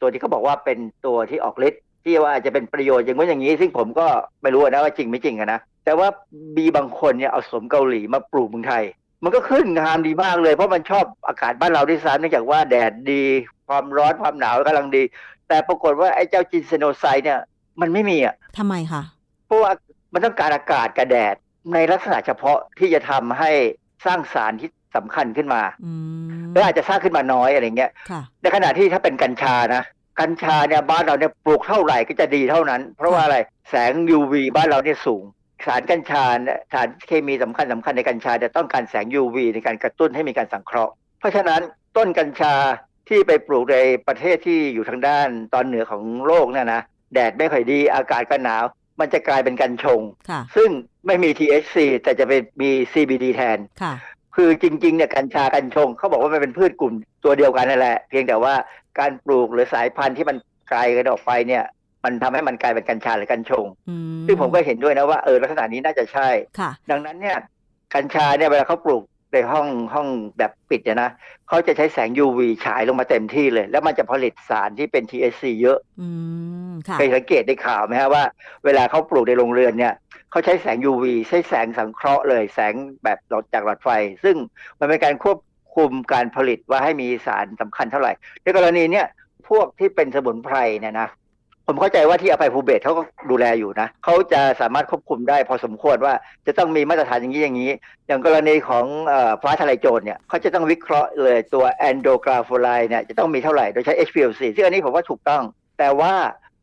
ตัวที่เขาบอกว่าเป็นตัวที่ออกฤทธิ์ที่ว่าจะเป็นประโยชน์อย่างนู้นอย่างนี้ ซึ่งผมก็ไม่รู้นะว่าจริงไม่จริงนะแต่ว่ามีบางคนเนี่ยเอาสมเกาหลีมาปลูกเมืองไทย มันก็ขึ้นงามดีมากเลย เพราะมันชอบอากาศบ้านเราด้วยซ้ำเนื่องจากว่าแดดดี ความร้อนความหนาวกำลังดี แต่ปรากฏว่าไอ้เจ้าจินเซโนไซเนี่ยมันไม่มีอะทำไมคะเพราะว่ามันต้องการอากาศกับแดดในลักษณะเฉพาะที่จะทำให้สร้างสารที่สำคัญขึ้นมาหรืออาจจะสร้างขึ้นมาน้อยอะไรเงี้ยในขณะที่ถ้าเป็นกัญชานะกัญชาเนี่ยบ้านเราเนี่ยปลูกเท่าไหร่ก็จะดีเท่านั้น เพราะว่าอะไรแสง UV บ้านเราเนี่ยสูง สารกัญชาสารเคมีสำคัญสำคัญในกัญชาจะต้องการแสง UV ในการกระตุ้นให้มีการสังเคราะห์ เพราะฉะนั้นต้นกัญชาที่ไปปลูกในประเทศที่อยู่ทางด้านตอนเหนือของโลกเนี่ยนะแดดไม่ค่อยดีอากาศก็หนาว มันจะกลายเป็นกัญชง ซึ่งไม่มี THC แต่จะเป็นมี CBD แทนคือจริงๆเนี่ยกัญชากัญชงเขาบอกว่ามันเป็นพืชกลุ่มตัวเดียวกันนั่นแหละ เพียงแต่ว่าการปลูกหรือสายพันธุ์ที่มันไกลกันออกไปเนี่ย มันทำให้มันกลายเป็นกัญชาหรือกัญชง ซึ่งผมก็เห็นด้วยนะว่าเออลักษณะนี้น่าจะใช่ ดังนั้นเนี่ยกัญชาเนี่ยเวลาเขาปลูกในห้องห้องแบบปิดเนี่ยนะเขาจะใช้แสง UV ฉายลงมาเต็มที่เลย แล้วมันจะผลิตสารที่เป็น THC เยอะเคยสังเกตได้ข่าวไหมฮะว่า เวลาเขาปลูกในโรงเรือนเนี่ยเขาใช้แสง UV ใช้แสงสังเคราะห์เลย แสงแบบจากหลอดไฟ ซึ่งมันเป็นการควบคุมการผลิตว่าให้มีสารสำคัญเท่าไหร่ในกรณีเนี้ยพวกที่เป็นสมุนไพรเนี่ยนะ ผมเข้าใจว่าที่อภัยภูเบศเขาก็ดูแลอยู่นะเขาจะสามารถควบคุมได้พอสมควรว่าจะต้องมีมาตรฐานอย่างนี้อย่างนี้ อย่างกรณีของฟ้าทลายโจรเนี่ยเขาจะต้องวิเคราะห์เลยตัวแอนโดกราโฟไลเนี่ยจะต้องมีเท่าไหร่โดยใช้ HPLC ซึ่งอันนี้ผมว่าถูกต้อง แต่ว่า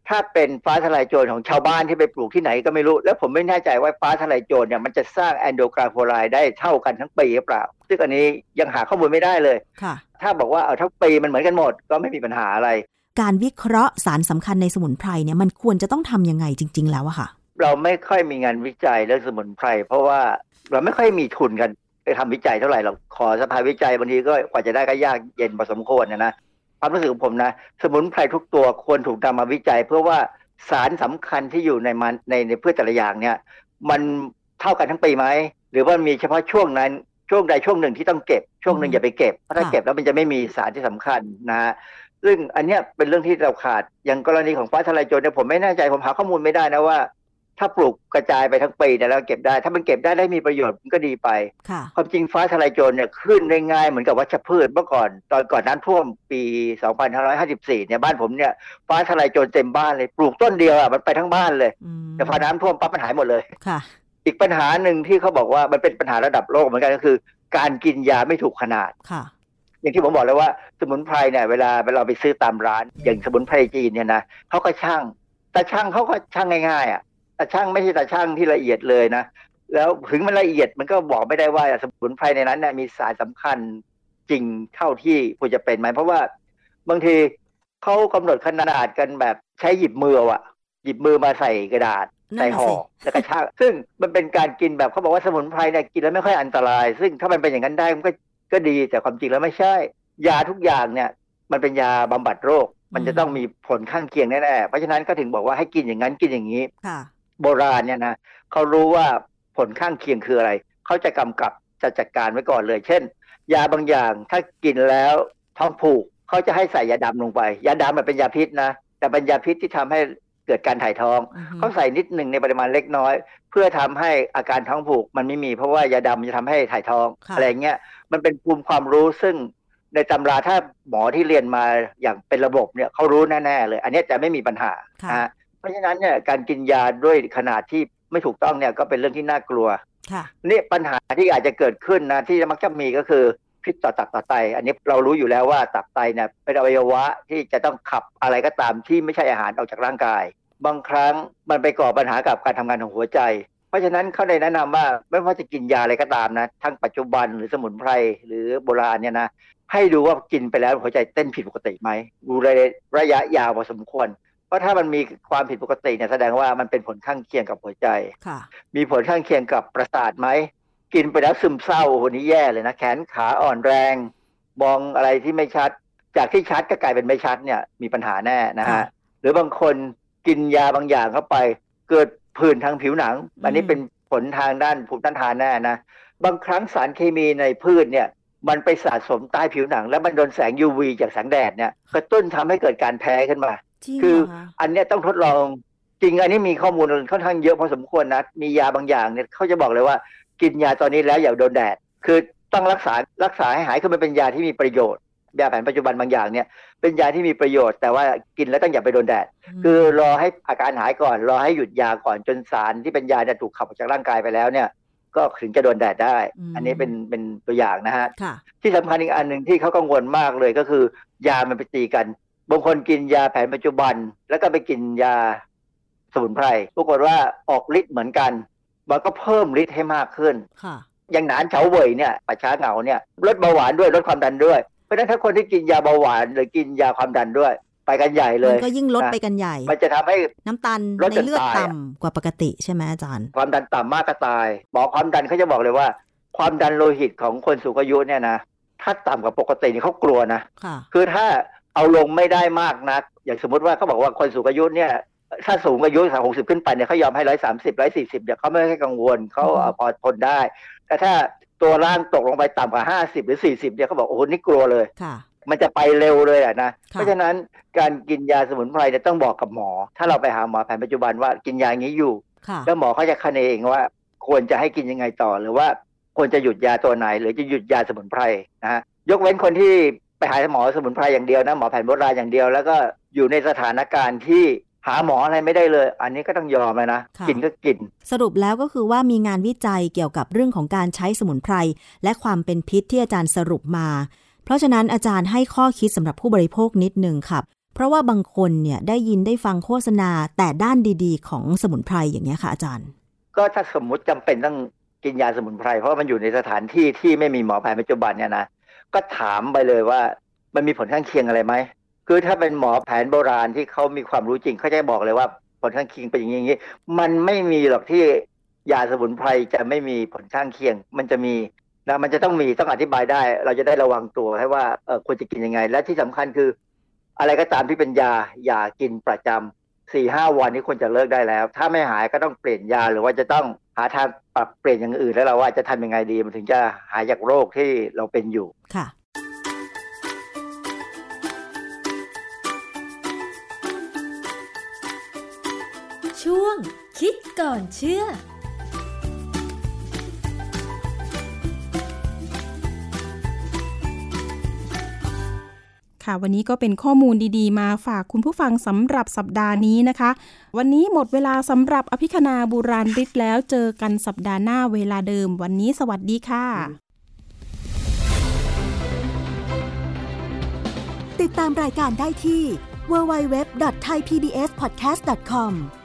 ถ้าเป็นฟ้าทลายโจรของชาวบ้านที่ไปปลูกที่ไหนก็ไม่รู้ แล้วผมไม่แน่ใจว่าฟ้าทลายโจรเนี่ยมันจะสร้างแอนโดกราโฟไลได้เท่ากันทั้งปีหรือเปล่า ซึ่งอันนี้ยังหาข้อมูลไม่ได้เลยค่ะถ้าบอกว่าเอาทั้งปีมันเหมือนกันหมดก็ไม่มีปัญหาอะไร การวิเคราะห์สารสำคัญในสมุนไพรเนี่ยมันควรจะต้องทำยังไงจริง ๆ แล้วอะค่ะ เราไม่ค่อยมีงานวิจัยเรื่องสมุนไพร เพราะว่าเราไม่ค่อยมีทุนกันไปทำวิจัยเท่าไหร่เราขอสภาวิจัยบางทีก็กว่าจะได้ก็ยากเย็นพอสมควรนะนะความรู้สึกของผมนะ สมุนไพรทุกตัวควรถูกนำมาวิจัย เพื่อว่าสารสำคัญที่อยู่ในมันในในพืชแต่ละอย่างเนี่ย มันเท่ากันทั้งปีไหมหรือว่ามีเฉพาะช่วงนั้นช่วงใดช่วงหนึ่งที่ต้องเก็บช่วงหนึ่งอย่าไปเก็บเพราะถ้าเก็บแล้วมันจะไม่มีสารที่สำคัญนะฮะ ซึ่งอันเนี้ยเป็นเรื่องที่เราขาด อย่างกรณีของฟ้าทลายโจรเนี่ยผมไม่แน่ใจผมหาข้อมูลไม่ได้นะว่า ถ้าปลูกกระจายไปทั้งปีเนี่ยแล้วเก็บได้ ถ้ามันเก็บได้ได้มีประโยชน์มันก็ดีไปค่ะความจริงฟ้าทลายโจรเนี่ยขึ้นได้ง่ายเหมือนกับวัชพืชเมื่อก่อน ตอนก่อนน้ำท่วมปี 2554 เนี่ยบ้านผมเนี่ยฟ้าทลายโจรเต็มบ้านเลยปลูกต้นเดียวอะมันไปทั้งบ้านเลยแต่พอน้ำท่วมปั๊บมันหายหมดเลยค่ะ อีกปัญหาหนึ่งที่เขาบอกว่ามันเป็นปัญหาระดับโลกเหมือนกันก็คือ การกินยาไม่ถูกขนาดค่ะ อย่างที่ผมบอกเลยว่าสมุนไพรเนี่ยเวลาเวลาไปซื้อตามร้าน อย่างสมุนไพรจีนเนี่ยนะเขาก็ช่างแต่ช่างเขาก็ช่างง่ายๆอะแต่ช่างไม่ใช่แต่ช่างที่ละเอียดเลยนะแล้วถึงมันละเอียดมันก็บอกไม่ได้ว่าสมุนไพรในนั้นเนี่ยมีสารสำคัญจริงเท่าที่ควรจะเป็นไหมเพราะว่าบางทีเขากำหนดขนาดกันแบบใช้หยิบมือเอาอะหยิบมือมาใส่กระดาษนั่นใส่น่ะห่อสิแล้วก็ช่างซึ่งมันเป็นการกินแบบเขาบอกว่าสมุนไพรเนี่ยกินแล้วไม่ค่อยอันตราย ซึ่งถ้ามันเป็นอย่างนั้นได้มันก็ ก็ดีแต่ความจริงแล้วไม่ใช่ ยาทุกอย่างเนี่ย มันเป็นยาบำบัดโรค มันจะต้องมีผลข้างเคียงแน่ๆเพราะฉะนั้นก็ถึงบอกว่าให้กินอย่างนั้นกินอย่างนี้ค่ะโบราณเนี่ยนะเขารู้ว่าผลข้างเคียงคืออะไรเขาจะกำกับจะจัดการไว้ก่อนเลย เช่น ยาบางอย่างถ้ากินแล้วท้องผูกเขาจะให้ใส่ยาดำลงไป ยาดำมันเป็นยาพิษนะแต่เป็นยาพิษที่ทำให้เกิดการถ่ายท้องเขาใส่นิดหนึ่งในปริมาณเล็กน้อย เพื่อทำให้อาการท้องผูกมันไม่มี เพราะว่ายาดำจะทำให้ถ่ายท้องค่ะอะไรเงี้ย มันเป็นภูมิความรู้ซึ่งในตำราถ้าหมอที่เรียนมาอย่างเป็นระบบเนี่ยเขารู้แน่ๆเลย อันเนี้ยจะไม่มีปัญหาค่ะนะฮะเพราะฉะนั้นเนี่ยการกินยาด้วยขนาดที่ไม่ถูกต้องเนี่ยก็เป็นเรื่องที่น่ากลัวค่ะนี่ปัญหาที่อาจจะเกิดขึ้นนะที่มักจะมีก็คือพิษต่อตับต่อไต อันนี้เรารู้อยู่แล้วว่าตับไตเนี่ยเป็นอวัยวะที่จะต้องขับอะไรก็ตามที่ไม่ใช่อาหารออกจากร่างกาย บางครั้งมันไปก่อปัญหากับการทำงานของหัวใจเพ ราะฉะนั้นเขาได้แนะนำว่าไม่ว่าจะกินยาอะไรก็ตามนะ ทั้งปัจจุบันหรือสมุนไพรหรือโบราณเนี่ยนะให้ดูว่ากินไปแล้วหัวใจเต้นผิดปกติไหมดูในระยะยาวพอสมควร เพราะถ้ามันมีความผิดปกติเนี่ยแสดงว่ามันเป็นผลข้างเคียงกับหัวใจค่ะมีผลข้างเคียงกับประสาทไหมกินไปแล้วซึมเศร้าโอ้โหนี่แย่เลยนะแขนขาอ่อนแรง มองอะไรที่ไม่ชัด จากที่ชัดก็กลายเป็นไม่ชัดเนี่ยมีปัญหาแน่นะฮะหรือบางคนกินยาบางอย่างเข้าไป เกิด ผื่นทางผิวหนัง อันนี้เป็นผลทางด้านภูมิต้านทานแน่นะบางครั้งสารเคมีในพืชเนี่ยมันไปสะสมใต้ผิวหนัง แล้วมันโดนแสง UV จากแสงแดดเนี่ยกระตุ้นทำให้เกิดการแพ้ขึ้นมาจริงคือเหรอคะอันเนี้ยต้องทดลองจริงอันนี้มีข้อมูลค่อนข้างเยอะพอสมควรนะ มียาบางอย่างเนี่ยเขาจะบอกเลยว่า กินยาตอนนี้แล้วอย่าโดนแดด คือต้องรักษารักษาให้หายคือมันเป็นยาที่มีประโยชน์ ยาแผนปัจจุบันบางอย่างเนี่ยเป็นยาที่มีประโยชน์แต่ว่ากินแล้วต้องอย่าไปโดนแดด คือรอให้อาการหายก่อน รอให้หยุดยาก่อนจนสารที่เป็นยาเนี่ยถูกขับออกจากร่างกายไปแล้วเนี่ยก็ถึงจะโดนแดดได้ อันนี้เป็นเป็นตัวอย่างนะฮะค่ะที่สำคัญอีกอันหนึ่งที่เขากังวลมากเลยก็คือ ยามันไปตีกัน บางคนกินยาแผนปัจจุบัน แล้วก็ไปกินยาสมุนไพร ปรากฏว่าออกฤทธิ์เหมือนกัน มันก็เพิ่มฤทธิ์ให้มากขึ้นค่ะอย่างหนานเฉาเว่ยเนี่ยป่าช้าเหงาเนี่ยลดเบาหวานด้วยลดความดันด้วย เพราะฉะนั้นถ้าคนที่กินยาเบาหวาน หรือกินยาความดันด้วย ไปกันใหญ่เลมัยนก็ยิ่งลดนะไปกันใหญ่ มันจะทำให้น้ำตาลลดในจนเลือดตายอะต่ำกว่าปกติใช่ไหมอาจารย์ ความดันต่ำมากก็ตายหมอความดันเขาจะบอกเลยว่า ความดันโลหิตของคนสูงอายุเนี่ยนะถ้าต่ำกว่าปกตินี่เขากลัวนะค่ะคือถ้าเอาลงไม่ได้มากนัก อย่างสมมติว่าเขาบอกว่าคนสูงอายุเนี่ยถ้าสูงอายุสามหกสิบขึ้นไปเนี่ยเขายอมให้ร้อยสามสิบร้อยสี่สิบเนี่ยเขาไม่ให้กังวลเขาเอาพอทนได้ แต่ถ้า ตัวร่างตกลงไปต่ำกว่าห้าสิบหรือสี่สิบเนี่ยเขาบอกโอ้โหนี่กลัวเลยค่ะมันจะไปเร็วเลยอะนะค่ะเพราะฉะนั้นการกินยาสมุนไพรเนี่ยต้องบอกกับหมอ ถ้าเราไปหาหมอแผนปัจจุบันว่ากินยาอย่างนี้อยู่ค่ะแล้วหมอเขาจะคะเนเองว่า ควรจะให้กินยังไงต่อ หรือว่าควรจะหยุดยาตัวไหน หรือจะหยุดยาสมุนไพรนะฮะยกเว้นคนที่ไปหาหมอสมุนไพรอย่างเดียวนะหมอแผนโบราณอย่างเดียว แล้วก็อยู่ในสถานการณ์ที่ หาหมออะไรไม่ได้เลย อันนี้ก็ต้องยอมเลยนะค่ะกินก็กิน สรุปแล้วก็คือว่ามีงานวิจัยเกี่ยวกับเรื่องของการใช้สมุนไพร และความเป็นพิษที่อาจารย์สรุปมา เพราะฉะนั้นอาจารย์ให้ข้อคิดสำหรับผู้บริโภคนิดหนึ่งครับ เพราะว่าบางคนเนี่ยได้ยินได้ฟังโฆษณาแต่ด้านดีๆ ของสมุนไพรอย่างเงี้ยค่ะอาจารย์ ก็ถ้าสมมุติจำเป็นต้องกินยาสมุนไพรเพราะว่ามันอยู่ในสถานที่ที่ไม่มีหมอแผนปัจจุบันเนี่ยนะก็ถามไปเลยว่ามันมีผลข้างเคียงอะไรไหม คือถ้าเป็นหมอแผนโบราณที่เขามีความรู้จริงเขาจะบอกเลยว่าผลข้างเคียงเป็นอย่างนี้อย่างนี้ มันไม่มีหรอกที่ยาสมุนไพรจะไม่มีผลข้างเคียง มันจะมีนะมันจะต้องมีต้องอธิบายได้ เราจะได้ระวังตัวให้ว่าเออควรจะกินยังไง และที่สำคัญคือ อะไรก็ตามที่เป็นยาอย่ากินประจำสี่ห้าวันนี้ควรจะเลิกได้แล้ว ถ้าไม่หายก็ต้องเปลี่ยนยาหรือว่าจะต้องหาทางปรับเปลี่ยนอย่างอื่นแล้วเราว่าจะทำยังไงดีมันถึงจะหายจากโรคที่เราเป็นอยู่ค่ะ ช่วง คิดก่อนเชื่อค่ะวันนี้ก็เป็นข้อมูลดีๆ มาฝากคุณผู้ฟังสำหรับสัปดาห์นี้นะคะ วันนี้หมดเวลาสำหรับอภิคณาบุราริศแล้วเจอกันสัปดาห์หน้าเวลาเดิม วันนี้สวัสดีค่ะ ติดตามรายการได้ที่ www.thaipbspodcast.com แ